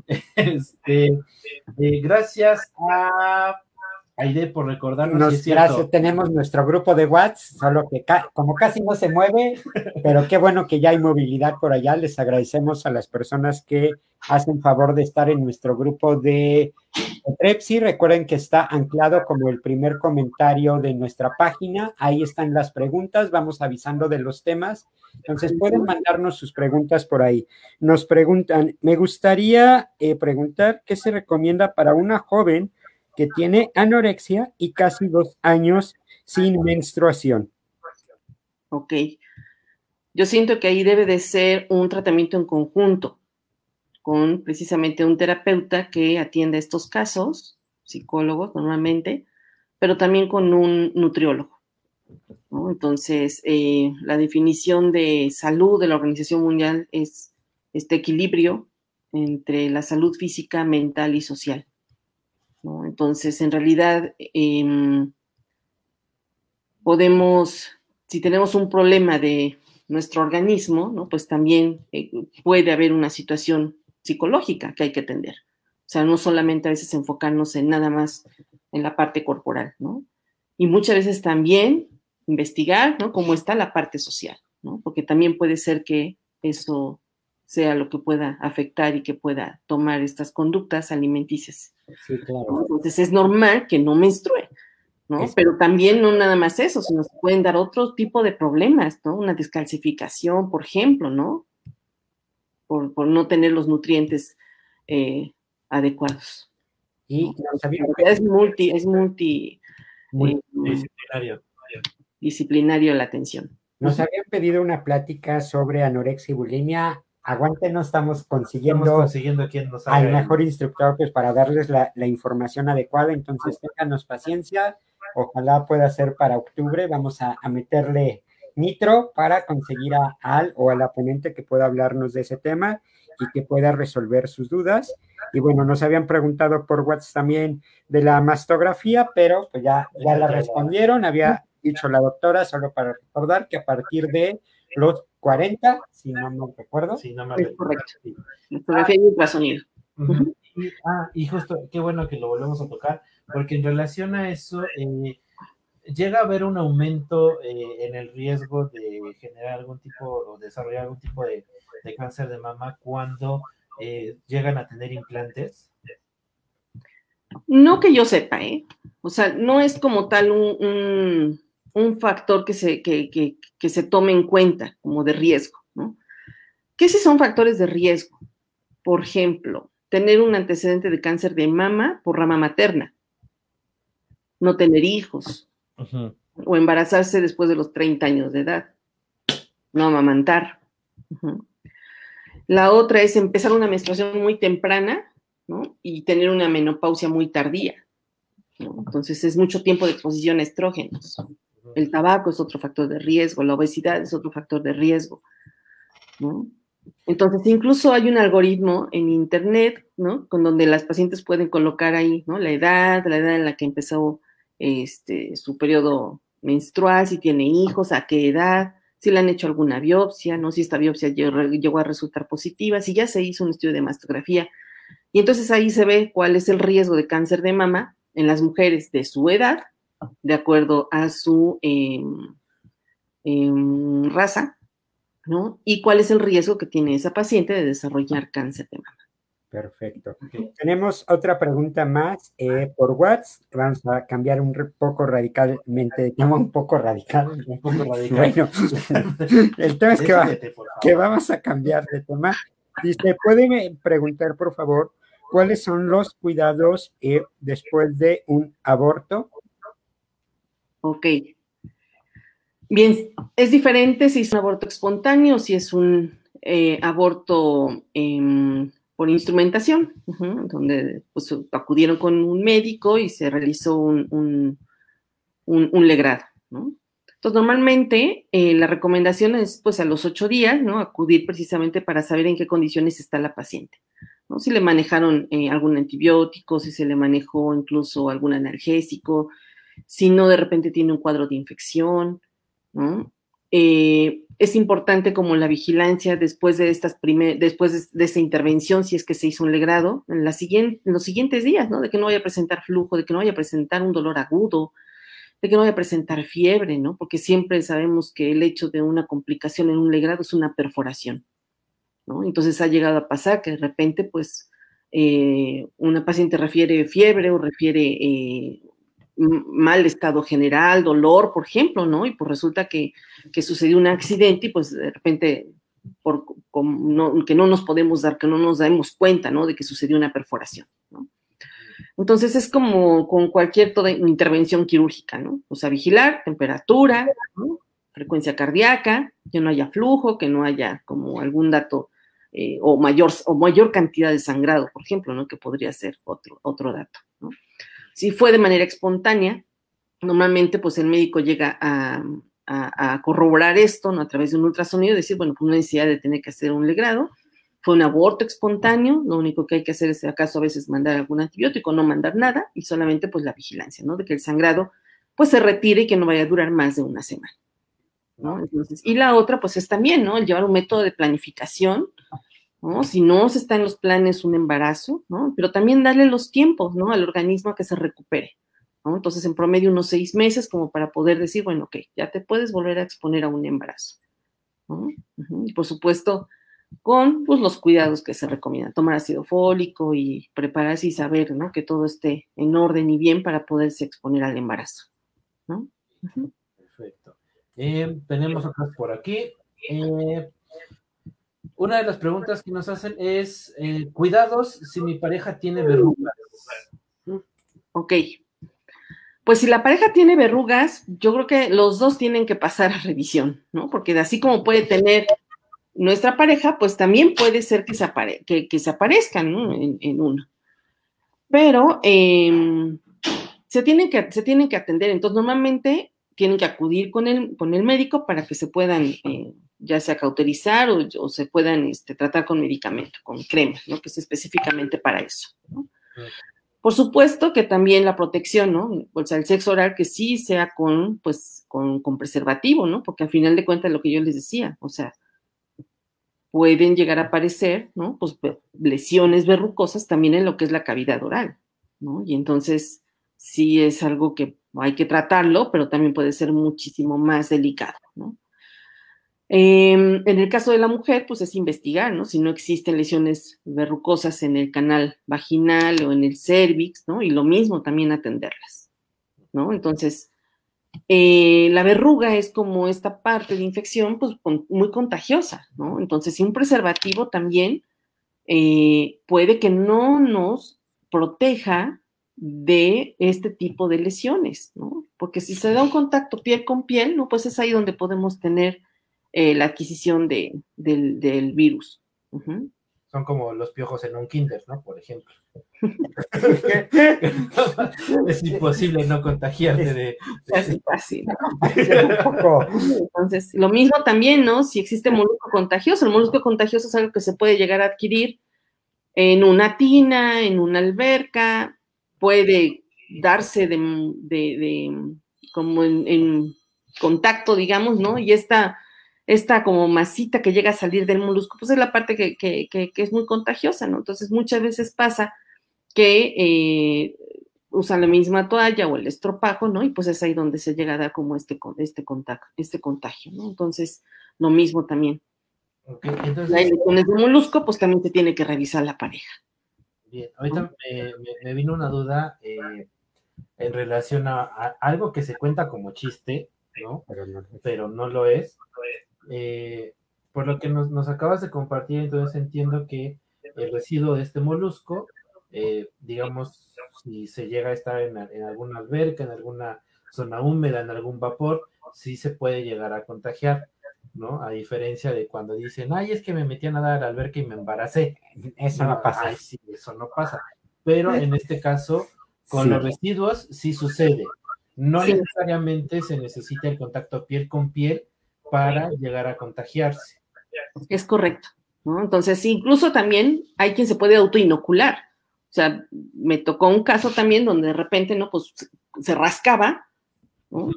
*laughs* Este, eh, gracias a Aide por recordarnos. Nos, si es cierto. gracias, tenemos nuestro grupo de WhatsApp, solo que ca- como casi no se mueve, *laughs* pero qué bueno que ya hay movilidad por allá. Les agradecemos a las personas que hacen favor de estar en nuestro grupo de Trepsi. Recuerden que está anclado como el primer comentario de nuestra página. Ahí están las preguntas, vamos avisando de los temas. Entonces pueden mandarnos sus preguntas por ahí. Nos preguntan, me gustaría eh, preguntar qué se recomienda para una joven que tiene anorexia y casi dos años sin menstruación. Ok. Yo siento que ahí debe de ser un tratamiento en conjunto con precisamente un terapeuta que atienda estos casos, psicólogos normalmente, pero también con un nutriólogo. Entonces, eh, la definición de salud de la Organización Mundial es este equilibrio entre la salud física, mental y social. Entonces, en realidad, em, podemos, si tenemos un problema de nuestro organismo, ¿no? pues también eh, puede haber una situación psicológica que hay que atender. O sea, no solamente a veces enfocarnos en nada más en la parte corporal, ¿no? Y muchas veces también investigar, ¿no? Cómo está la parte social, ¿no? Porque también puede ser que eso sea lo que pueda afectar y que pueda tomar estas conductas alimenticias. Sí, ¿no? claro. Entonces es normal que no menstrue, ¿no? Pero también no nada más eso, sino se pueden dar otro tipo de problemas, ¿no? Una descalcificación, por ejemplo, ¿no? Por, por no tener los nutrientes eh, adecuados. Y Es multi, es multi, eh, Disciplinario. disciplinario la atención. Nos habían pedido una plática sobre anorexia y bulimia. Aguante, no estamos Estamos consiguiendo consiguiendo quien nos al mejor instructor pues para darles la, la información adecuada. Entonces, ténganos paciencia. Ojalá pueda ser para octubre. Vamos a, a meterle nitro para conseguir a Al o al ponente que pueda hablarnos de ese tema y que pueda resolver sus dudas. Y bueno, nos habían preguntado por WhatsApp también de la mastografía, pero pues ya, ya la respondieron. Había dicho la doctora, solo para recordar que a partir de los 40, si no me recuerdo, Sí, no me Es correcto. Fotografía y ultrasonido. Y, ah, y justo, qué bueno que lo volvemos a tocar, porque en relación a eso, eh, llega a haber un aumento eh, en el riesgo de generar algún tipo o desarrollar algún tipo de, de cáncer de mama cuando eh, llegan a tener implantes. No que yo sepa, ¿eh? O sea, no es como tal un, un- un factor que se, que, que- que se tome en cuenta como de riesgo, ¿no? ¿Qué si son factores de riesgo? Por ejemplo, tener un antecedente de cáncer de mama por rama materna, no tener hijos o embarazarse después de los 30 años de edad, no amamantar. La otra es empezar una menstruación muy temprana ¿no? y tener una menopausia muy tardía. ¿no? Entonces es mucho tiempo de exposición a estrógenos. El tabaco es otro factor de riesgo, la obesidad es otro factor de riesgo. ¿no? Entonces, incluso hay un algoritmo en Internet, ¿no? Con donde las pacientes pueden colocar ahí, ¿no? La edad, la edad en la que empezó este, su periodo menstrual, si tiene hijos, a qué edad, si le han hecho alguna biopsia, ¿no? Si esta biopsia llegó, a resultar positiva, si ya se hizo un estudio de mastografía. Y entonces ahí se ve cuál es el riesgo de cáncer de mama en las mujeres de su edad, de acuerdo a su em, em, raza, ¿no? Y cuál es el riesgo que tiene esa paciente de desarrollar cáncer de mama. Perfecto. Tenemos otra pregunta más eh, por WhatsApp. Vamos a cambiar un poco radicalmente de tema, un poco radical. Un poco radical. Bueno, el tema es que, va- vamos a cambiar de tema. Dice, ¿pueden preguntar, por favor, cuáles son los cuidados eh, después de un aborto? Ok. Bien, es diferente si es un aborto espontáneo o si es un eh, aborto em, por instrumentación, donde pues, acudieron con un médico y se realizó un, un- un- legrado. Entonces, normalmente eh, la recomendación es pues a los ocho días, ¿no? Acudir precisamente para saber en qué condiciones está la paciente. ¿no? Si le manejaron eh, algún antibiótico, si se le manejó incluso algún analgésico, si no de repente tiene un cuadro de infección. Eh, es importante como la vigilancia después de estas después de, esa intervención, si es que se hizo un legrado, en, los siguientes días, ¿no? De que no vaya a presentar flujo, de que no vaya a presentar un dolor agudo, de que no vaya a presentar fiebre. Porque siempre sabemos que el hecho de una complicación en un legrado es una perforación. Entonces ha llegado a pasar que de repente, pues, eh, una paciente refiere fiebre o refiere eh, mal estado general, dolor, por ejemplo, ¿no? Y pues resulta que, que sucedió un accidente y pues de repente, por, com- no- que no nos podemos dar, que no nos damos cuenta, ¿no? De que sucedió una perforación, ¿no? Entonces es como con cualquier toda intervención quirúrgica, ¿no? O sea, vigilar, temperatura, ¿no? frecuencia cardíaca, que no haya flujo, que no haya como algún dato eh, o, mayor, o mayor cantidad de sangrado, por ejemplo, ¿no? Que podría ser otro, otro dato, ¿no? Si fue de manera espontánea, normalmente pues el médico llega a, a- a corroborar esto, ¿no? A través de un ultrasonido y decir, bueno, pues no hay necesidad de tener que hacer un legrado, fue un aborto espontáneo, lo único que hay que hacer es, acaso, a veces mandar algún antibiótico, no mandar nada, y solamente pues la vigilancia, ¿no? De que el sangrado pues se retire y que no vaya a durar más de una semana. ¿no? Entonces, y la otra, pues es también, ¿no? El llevar un método de planificación, Si no se está en los planes un embarazo, ¿no? Pero también darle los tiempos, ¿no? Al organismo a que se recupere. Entonces, en promedio unos seis meses como para poder decir, bueno, ok, ya te puedes volver a exponer a un embarazo, Y por supuesto, con pues, los cuidados que se recomiendan, tomar ácido fólico y prepararse y saber, ¿no? Que todo esté en orden y bien para poderse exponer al embarazo. Perfecto. Eh, tenemos otras por aquí. Eh, una de las preguntas que nos hacen es, eh, cuidados si mi pareja tiene verrugas. Ok. Pues si la pareja tiene verrugas, yo creo que los dos tienen que pasar a revisión, ¿no? Porque así como puede tener nuestra pareja, pues también puede ser que se, que, se aparezcan en, uno. Pero em, se, tienen que, se tienen que atender. Entonces, normalmente tienen que acudir con el, con el médico para que se puedan eh, ya sea cauterizar o, se puedan este, tratar con medicamento, con crema, ¿no? Que es específicamente para eso, ¿no? Por supuesto que también la protección, ¿no? O sea, el sexo oral que sí sea con, pues, con, preservativo, ¿no? Porque al final de cuentas lo que yo les decía, o sea, pueden llegar a aparecer, ¿no? Pues lesiones verrucosas también en lo que es la cavidad oral, ¿no? Y entonces sí es algo que hay que tratarlo, pero también puede ser muchísimo más delicado, ¿no? Em, en el caso de la mujer, pues es investigar, ¿no? Si no existen lesiones verrucosas en el canal vaginal o en el cervix, ¿no? Y lo mismo también atenderlas, ¿no? Entonces, eh, la verruga es como esta parte de infección, pues muy contagiosa, ¿no? Entonces, si un preservativo también eh, puede que no nos proteja de este tipo de lesiones, ¿no? Porque si se da un contacto piel con piel, ¿no? Pues es ahí donde podemos tener eh, la adquisición de, del, virus. Son como los piojos en un kinder, ¿no? Por ejemplo. *laughs* *laughs* es imposible no contagiarte de... Es fácil. *laughs* Entonces, lo mismo también, ¿no? Si existe molusco contagioso, el molusco contagioso es algo que se puede llegar a adquirir en una tina, en una alberca, puede darse de, de, como en, en, contacto, digamos, ¿no? Y esta esta como masita que llega a salir del molusco, pues es la parte que, que, que, es muy contagiosa, ¿no? Entonces muchas veces pasa que eh, usan la misma toalla o el estropajo, ¿no? Y pues es ahí donde se llega a dar como este, este, contacto, este contagio, ¿no? Entonces, lo mismo también. Okay, entonces... La de molusco, pues también se tiene que revisar la pareja. Bien, ahorita me, vino una duda eh, en relación a, algo que se cuenta como chiste, ¿no? Pero no, pero no lo es eh, por lo que nos, acabas de compartir, entonces entiendo que el residuo de este molusco, eh, digamos, si se llega a estar en, alguna alberca, en alguna zona húmeda, en algún vapor, sí se puede llegar a contagiar, ¿no? A diferencia de cuando dicen, ay, es que me metí a nadar a la alberca y me embaracé. Eso no, pasa. sí, eso no pasa. Pero en este caso, con los residuos sí sucede. No necesariamente se necesita el contacto piel con piel, para llegar a contagiarse. Es correcto. ¿no? Entonces, incluso también hay quien se puede autoinocular. O sea, me tocó un caso también donde de repente, ¿no? Pues se rascaba, ¿no?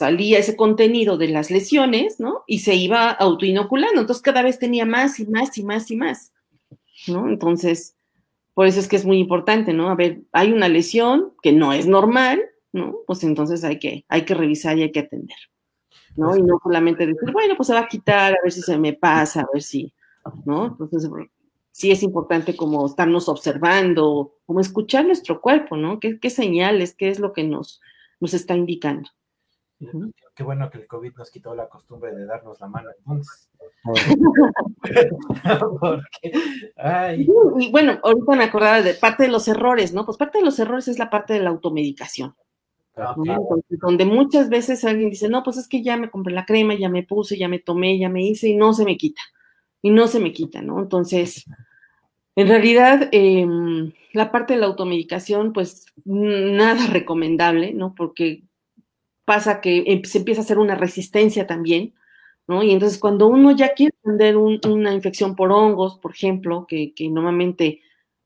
salía ese contenido de las lesiones, ¿no? Y se iba autoinoculando. Entonces, cada vez tenía más y más y más y más, ¿no? Entonces, por eso es que es muy importante, ¿no? A ver, hay una lesión que no es normal, ¿no? Pues entonces hay que, hay que revisar y hay que atender. ¿No? Pues y no solamente decir, bueno, pues se va a quitar, a ver si se me pasa, a ver si, ¿no? Entonces, sí es importante como estarnos observando, como escuchar nuestro cuerpo, ¿no? ¿Qué, qué señales, qué es lo que nos, nos está indicando? Qué bueno que el COVID nos quitó la costumbre de darnos la mano entonces. *laughs* *laughs* Y bueno, ahorita me acordaba de parte de los errores, ¿no? Pues parte de los errores es la parte de la automedicación donde muchas veces alguien dice, no, pues es que ya me compré la crema, ya me puse, ya me tomé, ya me hice y no se me quita. Y no se me quita, ¿no? Entonces, en realidad, em, la parte de la automedicación, pues nada *laughs* recomendable, ¿no? Porque pasa que em, se empieza a hacer una resistencia también, ¿no? Y entonces cuando uno ya quiere atender una infección por hongos, por ejemplo, que, que normalmente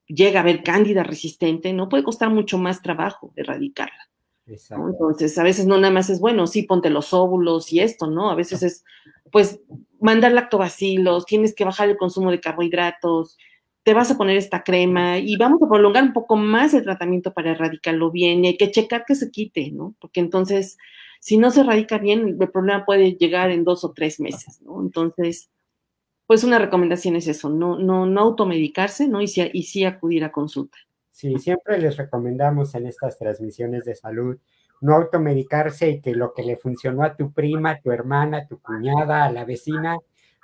llega a haber cándida resistente, no puede costar mucho más trabajo erradicarla. Entonces, a veces no nada más es bueno, sí, ponte los óvulos y esto, ¿no? A veces es, pues, mandar lactobacilos, tienes que bajar el consumo de carbohidratos, te vas a poner esta crema y vamos a prolongar un poco más el tratamiento para erradicarlo bien y hay que checar que se quite, ¿no? Porque entonces, si no se erradica bien, el problema puede llegar en dos o tres meses, ¿no? Entonces, pues una recomendación es eso, no, no, no automedicarse, ¿no? Y sí, y sí acudir a consulta. Sí, siempre les recomendamos en estas transmisiones de salud no automedicarse y que lo que le funcionó a tu prima, a tu hermana, a tu cuñada, a la vecina,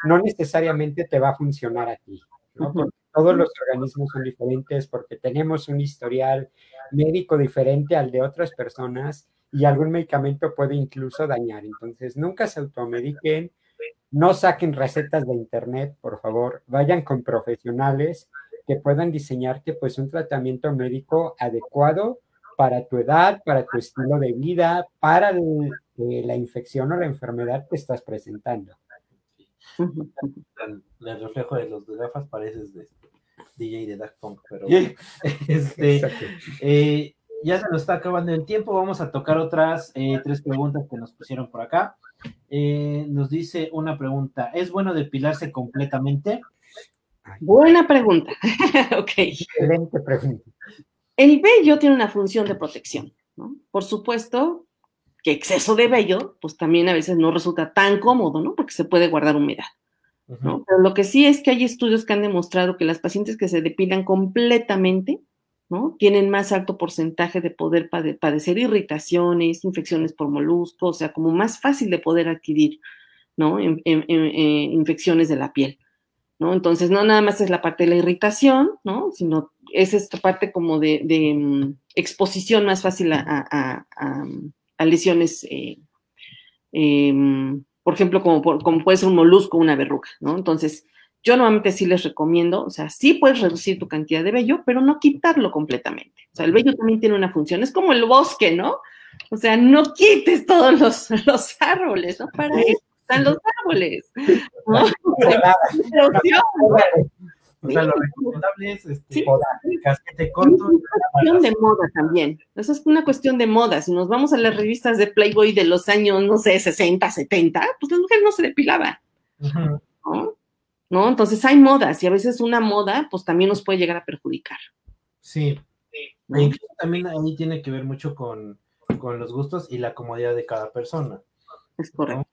no necesariamente te va a funcionar a ti, ¿no? Porque todos los organismos son diferentes, porque tenemos un historial médico diferente al de otras personas y algún medicamento puede incluso dañar. Entonces, nunca se automediquen, no saquen recetas de internet, por favor, vayan con profesionales que puedan diseñarte pues un tratamiento médico adecuado para tu edad, para tu estilo de vida, para el, eh, la infección o la enfermedad que estás presentando. El, reflejo de los gafas pareces de DJ de Dark Punk, pero este, eh, ya se nos está acabando el tiempo. Vamos a tocar otras eh, tres preguntas que nos pusieron por acá. Nos dice una pregunta: ¿Es bueno depilarse completamente? Buena pregunta. *laughs* ok. Excelente pregunta. El vello tiene una función de protección, ¿no? Por supuesto que exceso de vello, pues también a veces no resulta tan cómodo, ¿no? Porque se puede guardar humedad. ¿no? Pero lo que sí es que hay estudios que han demostrado que las pacientes que se depilan completamente, ¿no? Tienen más alto porcentaje de poder padecer irritaciones, infecciones por moluscos, o sea, como más fácil de poder adquirir, ¿no? Infecciones de la piel, ¿no? Entonces, no nada más es la parte de la irritación, ¿no? Sino es esta parte como de, mm, exposición más fácil a, lesiones, eh, em, por ejemplo, como, como puede ser un molusco o una verruga, ¿no? Entonces, yo normalmente sí les recomiendo, o sea, sí puedes reducir tu cantidad de vello, pero no quitarlo completamente. O sea, el vello también tiene una función, es como el bosque, ¿no? O sea, no quites todos los, *laughs* los árboles, ¿no? Para eso están los árboles. ¿no? O sea, lo recomendable es este, casquete corto. Es una cuestión de moda también. Eso es una cuestión de moda. Si nos vamos a las revistas de Playboy de los años, no sé, 60, 70, pues la mujer no se depilaba. ¿no? ¿no? Entonces hay modas y a veces una moda pues también nos puede llegar a perjudicar. Sí, sí. también ahí tiene que ver mucho con, los gustos y la comodidad de cada persona. Es correcto.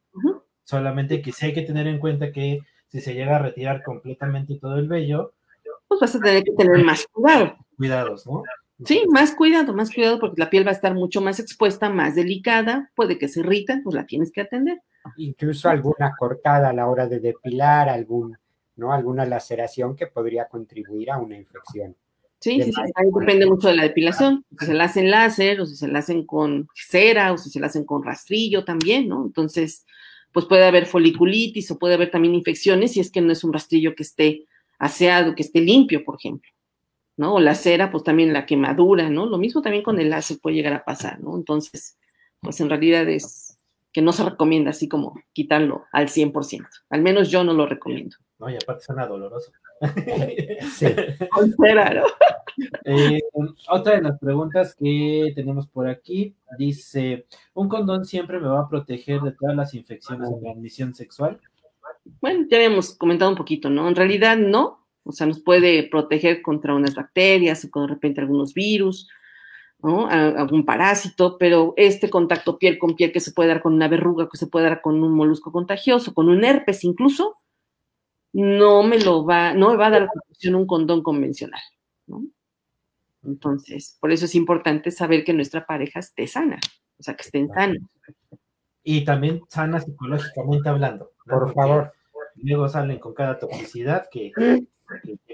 Solamente que sí hay que tener en cuenta que si se llega a retirar completamente todo el vello, pues vas a tener que tener más cuidado. Cuidados, ¿no? Sí, más cuidado, más cuidado porque la piel va a estar mucho más expuesta, más delicada, puede que se irrita, pues la tienes que atender. Incluso alguna cortada a la hora de depilar, algún ¿no? Alguna laceración que podría contribuir a una infección. Sí, sí, sí, ahí depende mucho de la depilación, si se la hacen láser o si se la hacen con cera o si se la hacen con rastrillo también, ¿no? Entonces, pues puede haber foliculitis o puede haber también infecciones si es que no es un rastrillo que esté aseado, que esté limpio, por ejemplo, ¿no? O la cera, pues también la quemadura, ¿no? Lo mismo también con el láser puede llegar a pasar, ¿no? Entonces, pues en realidad es que no se recomienda así como quitarlo al 100%, al menos yo no lo recomiendo. ¿No? Y aparte suena doloroso. sí. *laughs* Eh, otra de las preguntas que tenemos por aquí dice: ¿Un condón siempre me va a proteger de todas las infecciones de transmisión sexual? Bueno, ya habíamos comentado un poquito, ¿no? En realidad no. O sea, nos puede proteger contra unas bacterias o con de repente algunos virus, ¿no? algún parásito, pero este contacto piel con piel que se puede dar con una verruga, que se puede dar con un molusco contagioso, con un herpes incluso, no me lo va, no me va a dar protección un condón convencional, ¿no? Entonces, por eso es importante saber que nuestra pareja esté sana, o sea, que estén sanos. Y también sana psicológicamente hablando. Por favor. Luego salen con cada toxicidad que,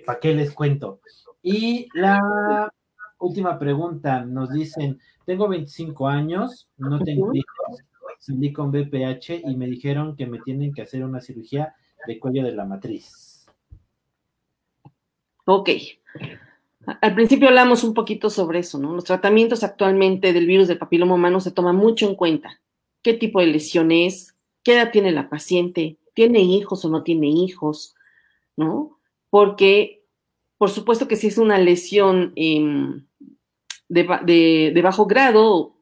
¿para qué les cuento? Y la última pregunta, nos dicen, tengo 25 años, no tengo hijos, salí con BPH y me dijeron que me tienen que hacer una cirugía de cuello de la matriz. Ok. Al principio hablamos un poquito sobre eso, ¿no? Los tratamientos actualmente del virus del papiloma humano se toman mucho en cuenta. ¿Qué tipo de lesión es? ¿Qué edad tiene la paciente? ¿Tiene hijos o no tiene hijos? ¿No? Porque, por supuesto que si es una lesión em, de, bajo grado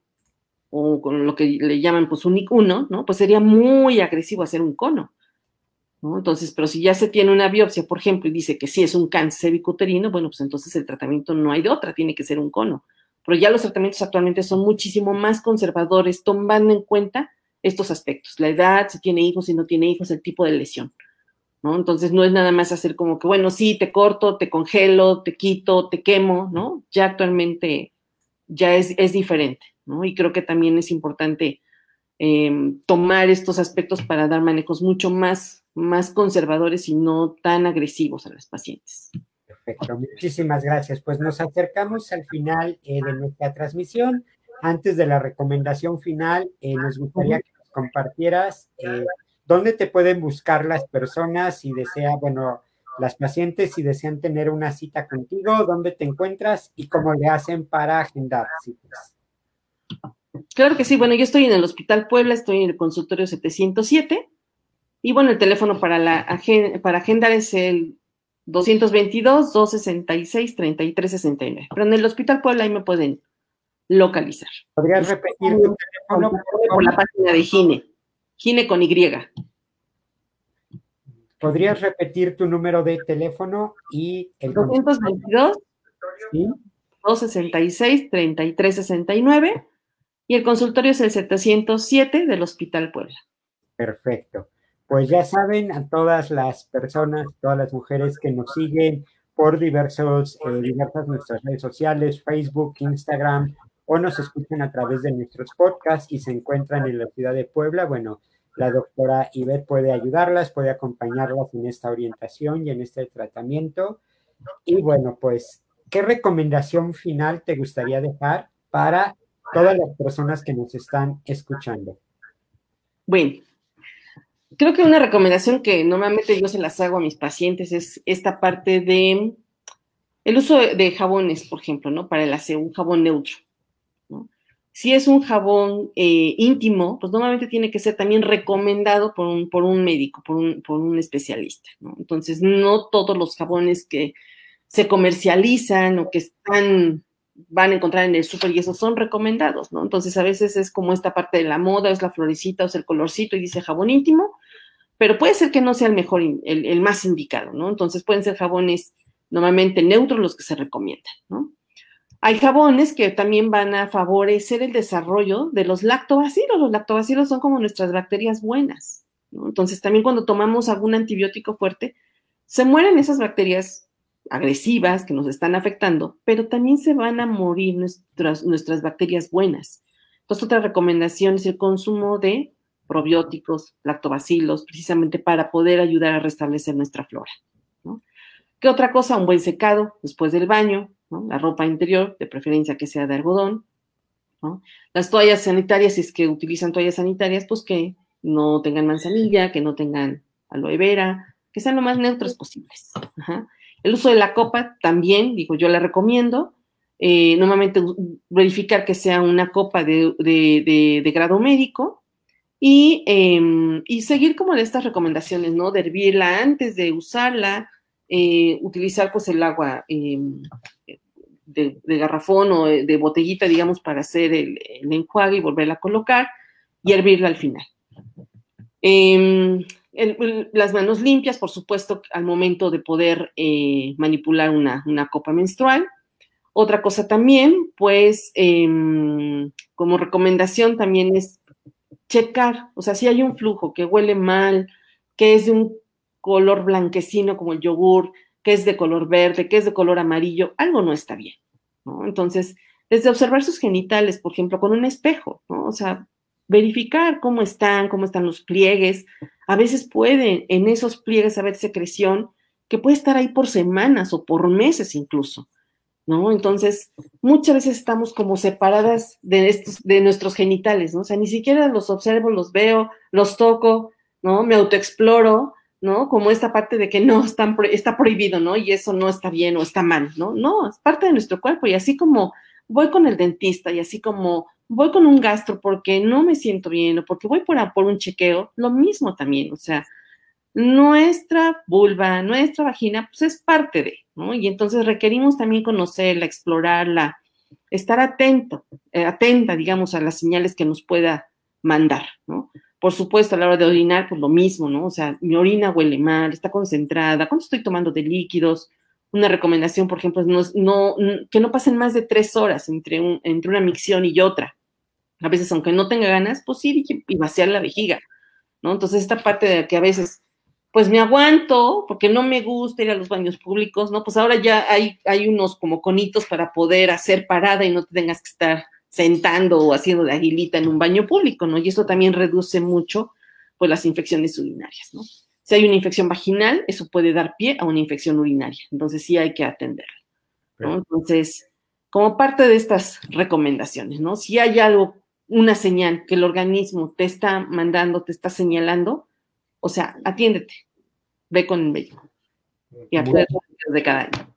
o con lo que le llaman pues un icono, ¿no? Pues sería muy agresivo hacer un cono. Entonces, pero si ya se tiene una biopsia, por ejemplo, y dice que sí es un cáncer bicuterino, bueno, pues entonces el tratamiento no hay de otra, tiene que ser un cono. Pero ya los tratamientos actualmente son muchísimo más conservadores, tomando en cuenta estos aspectos, la edad, si tiene hijos, si no tiene hijos, el tipo de lesión. ¿no? Entonces no es nada más hacer como que, bueno, sí, te corto, te congelo, te quito, te quemo, ¿no? Ya actualmente ya es, es diferente, ¿no? Y creo que también es importante em, tomar estos aspectos para dar manejos mucho más más conservadores y no tan agresivos a las pacientes. Perfecto, muchísimas gracias. Pues nos acercamos al final eh, de nuestra transmisión. Antes de la recomendación final, eh, nos gustaría que nos compartieras eh, dónde te pueden buscar las personas si desea, bueno, las pacientes si desean tener una cita contigo, dónde te encuentras y cómo le hacen para agendar citas. Claro que sí, bueno, yo estoy en el Hospital Puebla, estoy en el consultorio 707 y bueno, el teléfono para, la, para agendar es el 222-266-3369. Pero en el Hospital Puebla ahí me pueden localizar. ¿Podrías repetir tu teléfono? Por la página de Gine. Gine con Y. ¿Podrías repetir tu número de teléfono y el 222 ¿Sí? 266-3369 y el consultorio es el 707 del Hospital Puebla. Perfecto. Pues ya saben, a todas las personas, todas las mujeres que nos siguen por diversos, eh, diversas nuestras redes sociales, Facebook, Instagram, o nos escuchan a través de nuestros podcasts y se encuentran en la ciudad de Puebla, bueno, la doctora Ivette puede ayudarlas, puede acompañarlas en esta orientación y en este tratamiento. Y bueno, pues, ¿qué recomendación final te gustaría dejar para todas las personas que nos están escuchando? Bueno, creo que una recomendación que normalmente yo se las hago a mis pacientes es esta parte de el uso de jabones, por ejemplo, ¿no? Para el aseo, un jabón neutro. Si es un jabón eh, íntimo, pues normalmente tiene que ser también recomendado por un, por un médico, por un, por un especialista, ¿no? Entonces, no todos los jabones que se comercializan o que están van a encontrar en el súper y esos son recomendados, ¿no? Entonces a veces es como esta parte de la moda, es la florecita o es el colorcito y dice jabón íntimo, pero puede ser que no sea el mejor, el, más indicado, ¿no? Entonces pueden ser jabones normalmente neutros los que se recomiendan, ¿no? Hay jabones que también van a favorecer el desarrollo de los lactobacilos. Los lactobacilos son como nuestras bacterias buenas. ¿no? Entonces, también cuando tomamos algún antibiótico fuerte, se mueren esas bacterias agresivas que nos están afectando, pero también se van a morir nuestras, nuestras bacterias buenas. Entonces, otra recomendación es el consumo de probióticos, lactobacilos, precisamente para poder ayudar a restablecer nuestra flora. ¿no? ¿Qué otra cosa? Un buen secado después del baño, la ropa interior, de preferencia que sea de algodón. Las toallas sanitarias, si es que utilizan toallas sanitarias, pues que no tengan manzanilla, que no tengan aloe vera, que sean lo más neutras posibles. Ajá. El uso de la copa también, digo, yo la recomiendo. Eh, normalmente verificar que sea una copa de, de, de, grado médico y, eh, y, seguir como estas recomendaciones, ¿no? De hervirla antes de usarla, eh, utilizar pues el agua em, de, garrafón o de botellita, digamos, para hacer el, el, enjuague y volverla a colocar y hervirla al final. Em, las manos limpias, por supuesto, al momento de poder eh, manipular una, una, copa menstrual. Otra cosa también, pues, eh, como recomendación también es checar, o sea, si hay un flujo que huele mal, que es de un color blanquecino como el yogur, que es de color verde, que es de color amarillo, algo no está bien, ¿no? Entonces, desde observar sus genitales, por ejemplo, con un espejo, ¿no? O sea, verificar cómo están, cómo están los pliegues. A veces puede en esos pliegues haber secreción que puede estar ahí por semanas o por meses incluso, ¿no? Entonces, muchas veces estamos como separadas de, estos, de nuestros genitales, ¿no? O sea, ni siquiera los observo, los veo, los toco, ¿no? Me autoexploro, ¿no? Como esta parte de que no, están, está prohibido, ¿no? Y eso no está bien o está mal, ¿no? No, es parte de nuestro cuerpo y así como voy con el dentista y así como voy con un gastro porque no me siento bien o porque voy por, por un chequeo, lo mismo también, o sea, nuestra vulva, nuestra vagina, pues es parte de, ¿no? Y entonces requerimos también conocerla, explorarla, estar atento, eh, atenta, digamos, a las señales que nos pueda mandar, ¿no? Por supuesto, a la hora de orinar, pues lo mismo, ¿no? O sea, mi orina huele mal, está concentrada, ¿cuánto estoy tomando de líquidos? Una recomendación, por ejemplo, es no, que no pasen más de tres horas entre, un, entre una micción y otra, a veces, aunque no tenga ganas, pues ir y, vaciar la vejiga, ¿no? Entonces, esta parte de que a veces, pues me aguanto porque no me gusta ir a los baños públicos, ¿no? Pues ahora ya hay, hay unos como conitos para poder hacer parada y no te tengas que estar sentando o haciendo de aguilita en un baño público, ¿no? Y eso también reduce mucho, pues, las infecciones urinarias, ¿no? Si hay una infección vaginal, eso puede dar pie a una infección urinaria. Entonces sí hay que atenderla. ¿no? Entonces, como parte de estas recomendaciones, ¿no? Si hay algo, una señal que el organismo te está mandando, te está señalando, o sea, atiéndete, ve con el médico y acuérdate de cada año.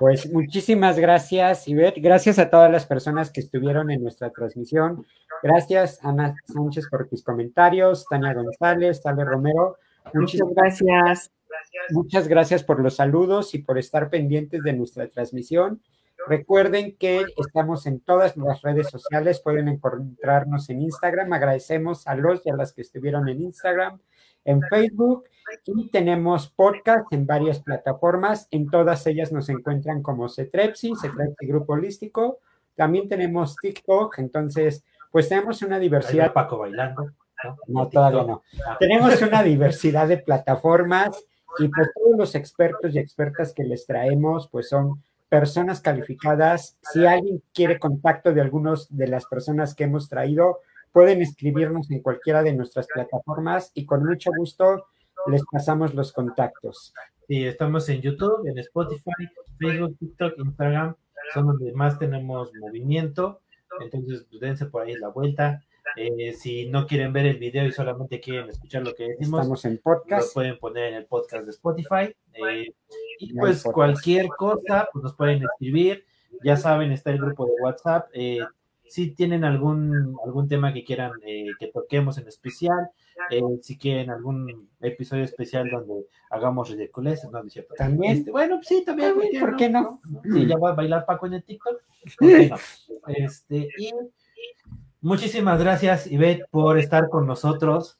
Pues muchísimas gracias, Ivette. Gracias a todas las personas que estuvieron en nuestra transmisión. Gracias, Ana Sánchez, por tus comentarios, Tania González, Tale Romero. Muchas gracias. Muchas gracias por los saludos y por estar pendientes de nuestra transmisión. Recuerden que estamos en todas las redes sociales, pueden encontrarnos en Instagram. Agradecemos a los y a las que estuvieron en Instagram, en Facebook y tenemos podcast en varias plataformas. En todas ellas nos encuentran como Cetrepsi, Cetrepsi Grupo Holístico. También tenemos TikTok, entonces, pues tenemos una diversidad. Paco bailando. No, no todavía no. Tenemos una diversidad de plataformas y pues todos los expertos y expertas que les traemos, pues son personas calificadas. Si alguien quiere contacto de algunos de las personas que hemos traído, pueden escribirnos en cualquiera de nuestras plataformas y con mucho gusto les pasamos los contactos. Sí, estamos en YouTube, en Spotify, Facebook, TikTok, Instagram, son donde más tenemos movimiento. Entonces, pues, dense por ahí la vuelta. Eh, si no quieren ver el video y solamente quieren escuchar lo que decimos, estamos en podcast. Lo pueden poner en el podcast de Spotify. Eh, y pues cualquier cosa, pues nos pueden escribir. Ya saben, está el grupo de WhatsApp. Eh, si tienen algún, algún tema que quieran eh, que toquemos en especial, eh, si quieren algún episodio especial donde hagamos ridiculeces, no, cierto. También. Este, bueno, sí, también. ¿Por qué no? Sí, ya voy a bailar Paco en el TikTok. *laughs* ¿por qué no? Este, y muchísimas gracias, Ivette, por estar con nosotros.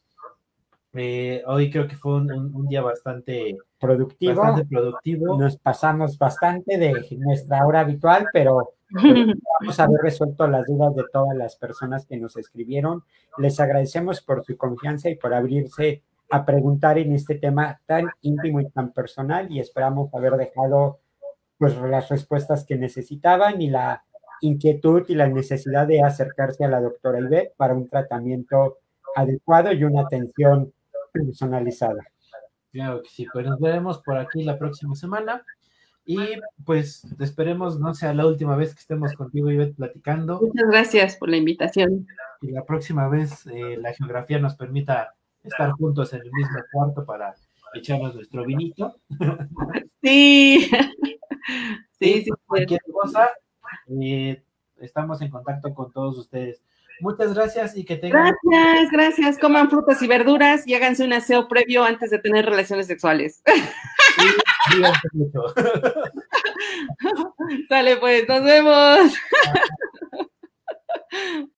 Eh, hoy creo que fue un, día bastante productivo. bastante productivo. Nos pasamos bastante de nuestra hora habitual, pero vamos a haber resuelto las dudas de todas las personas que nos escribieron. Les agradecemos por su confianza y por abrirse a preguntar en este tema tan íntimo y tan personal y esperamos haber dejado pues las respuestas que necesitaban y la inquietud y la necesidad de acercarse a la doctora Ivette para un tratamiento adecuado y una atención personalizada. Claro que sí, pues nos veremos por aquí la próxima semana. Y pues esperemos no sea la última vez que estemos contigo, Ivette, platicando. Muchas gracias por la invitación. Y la próxima vez eh, la geografía nos permita estar juntos en el mismo cuarto para echarnos nuestro vinito. Sí. *laughs* Sí, sí. Cualquier cosa, eh, estamos en contacto con todos ustedes. Muchas gracias y que tengan. Gracias, gracias. Coman frutas y verduras y háganse un aseo previo antes de tener relaciones sexuales. Sí, mucho. *laughs* Sale pues, nos vemos.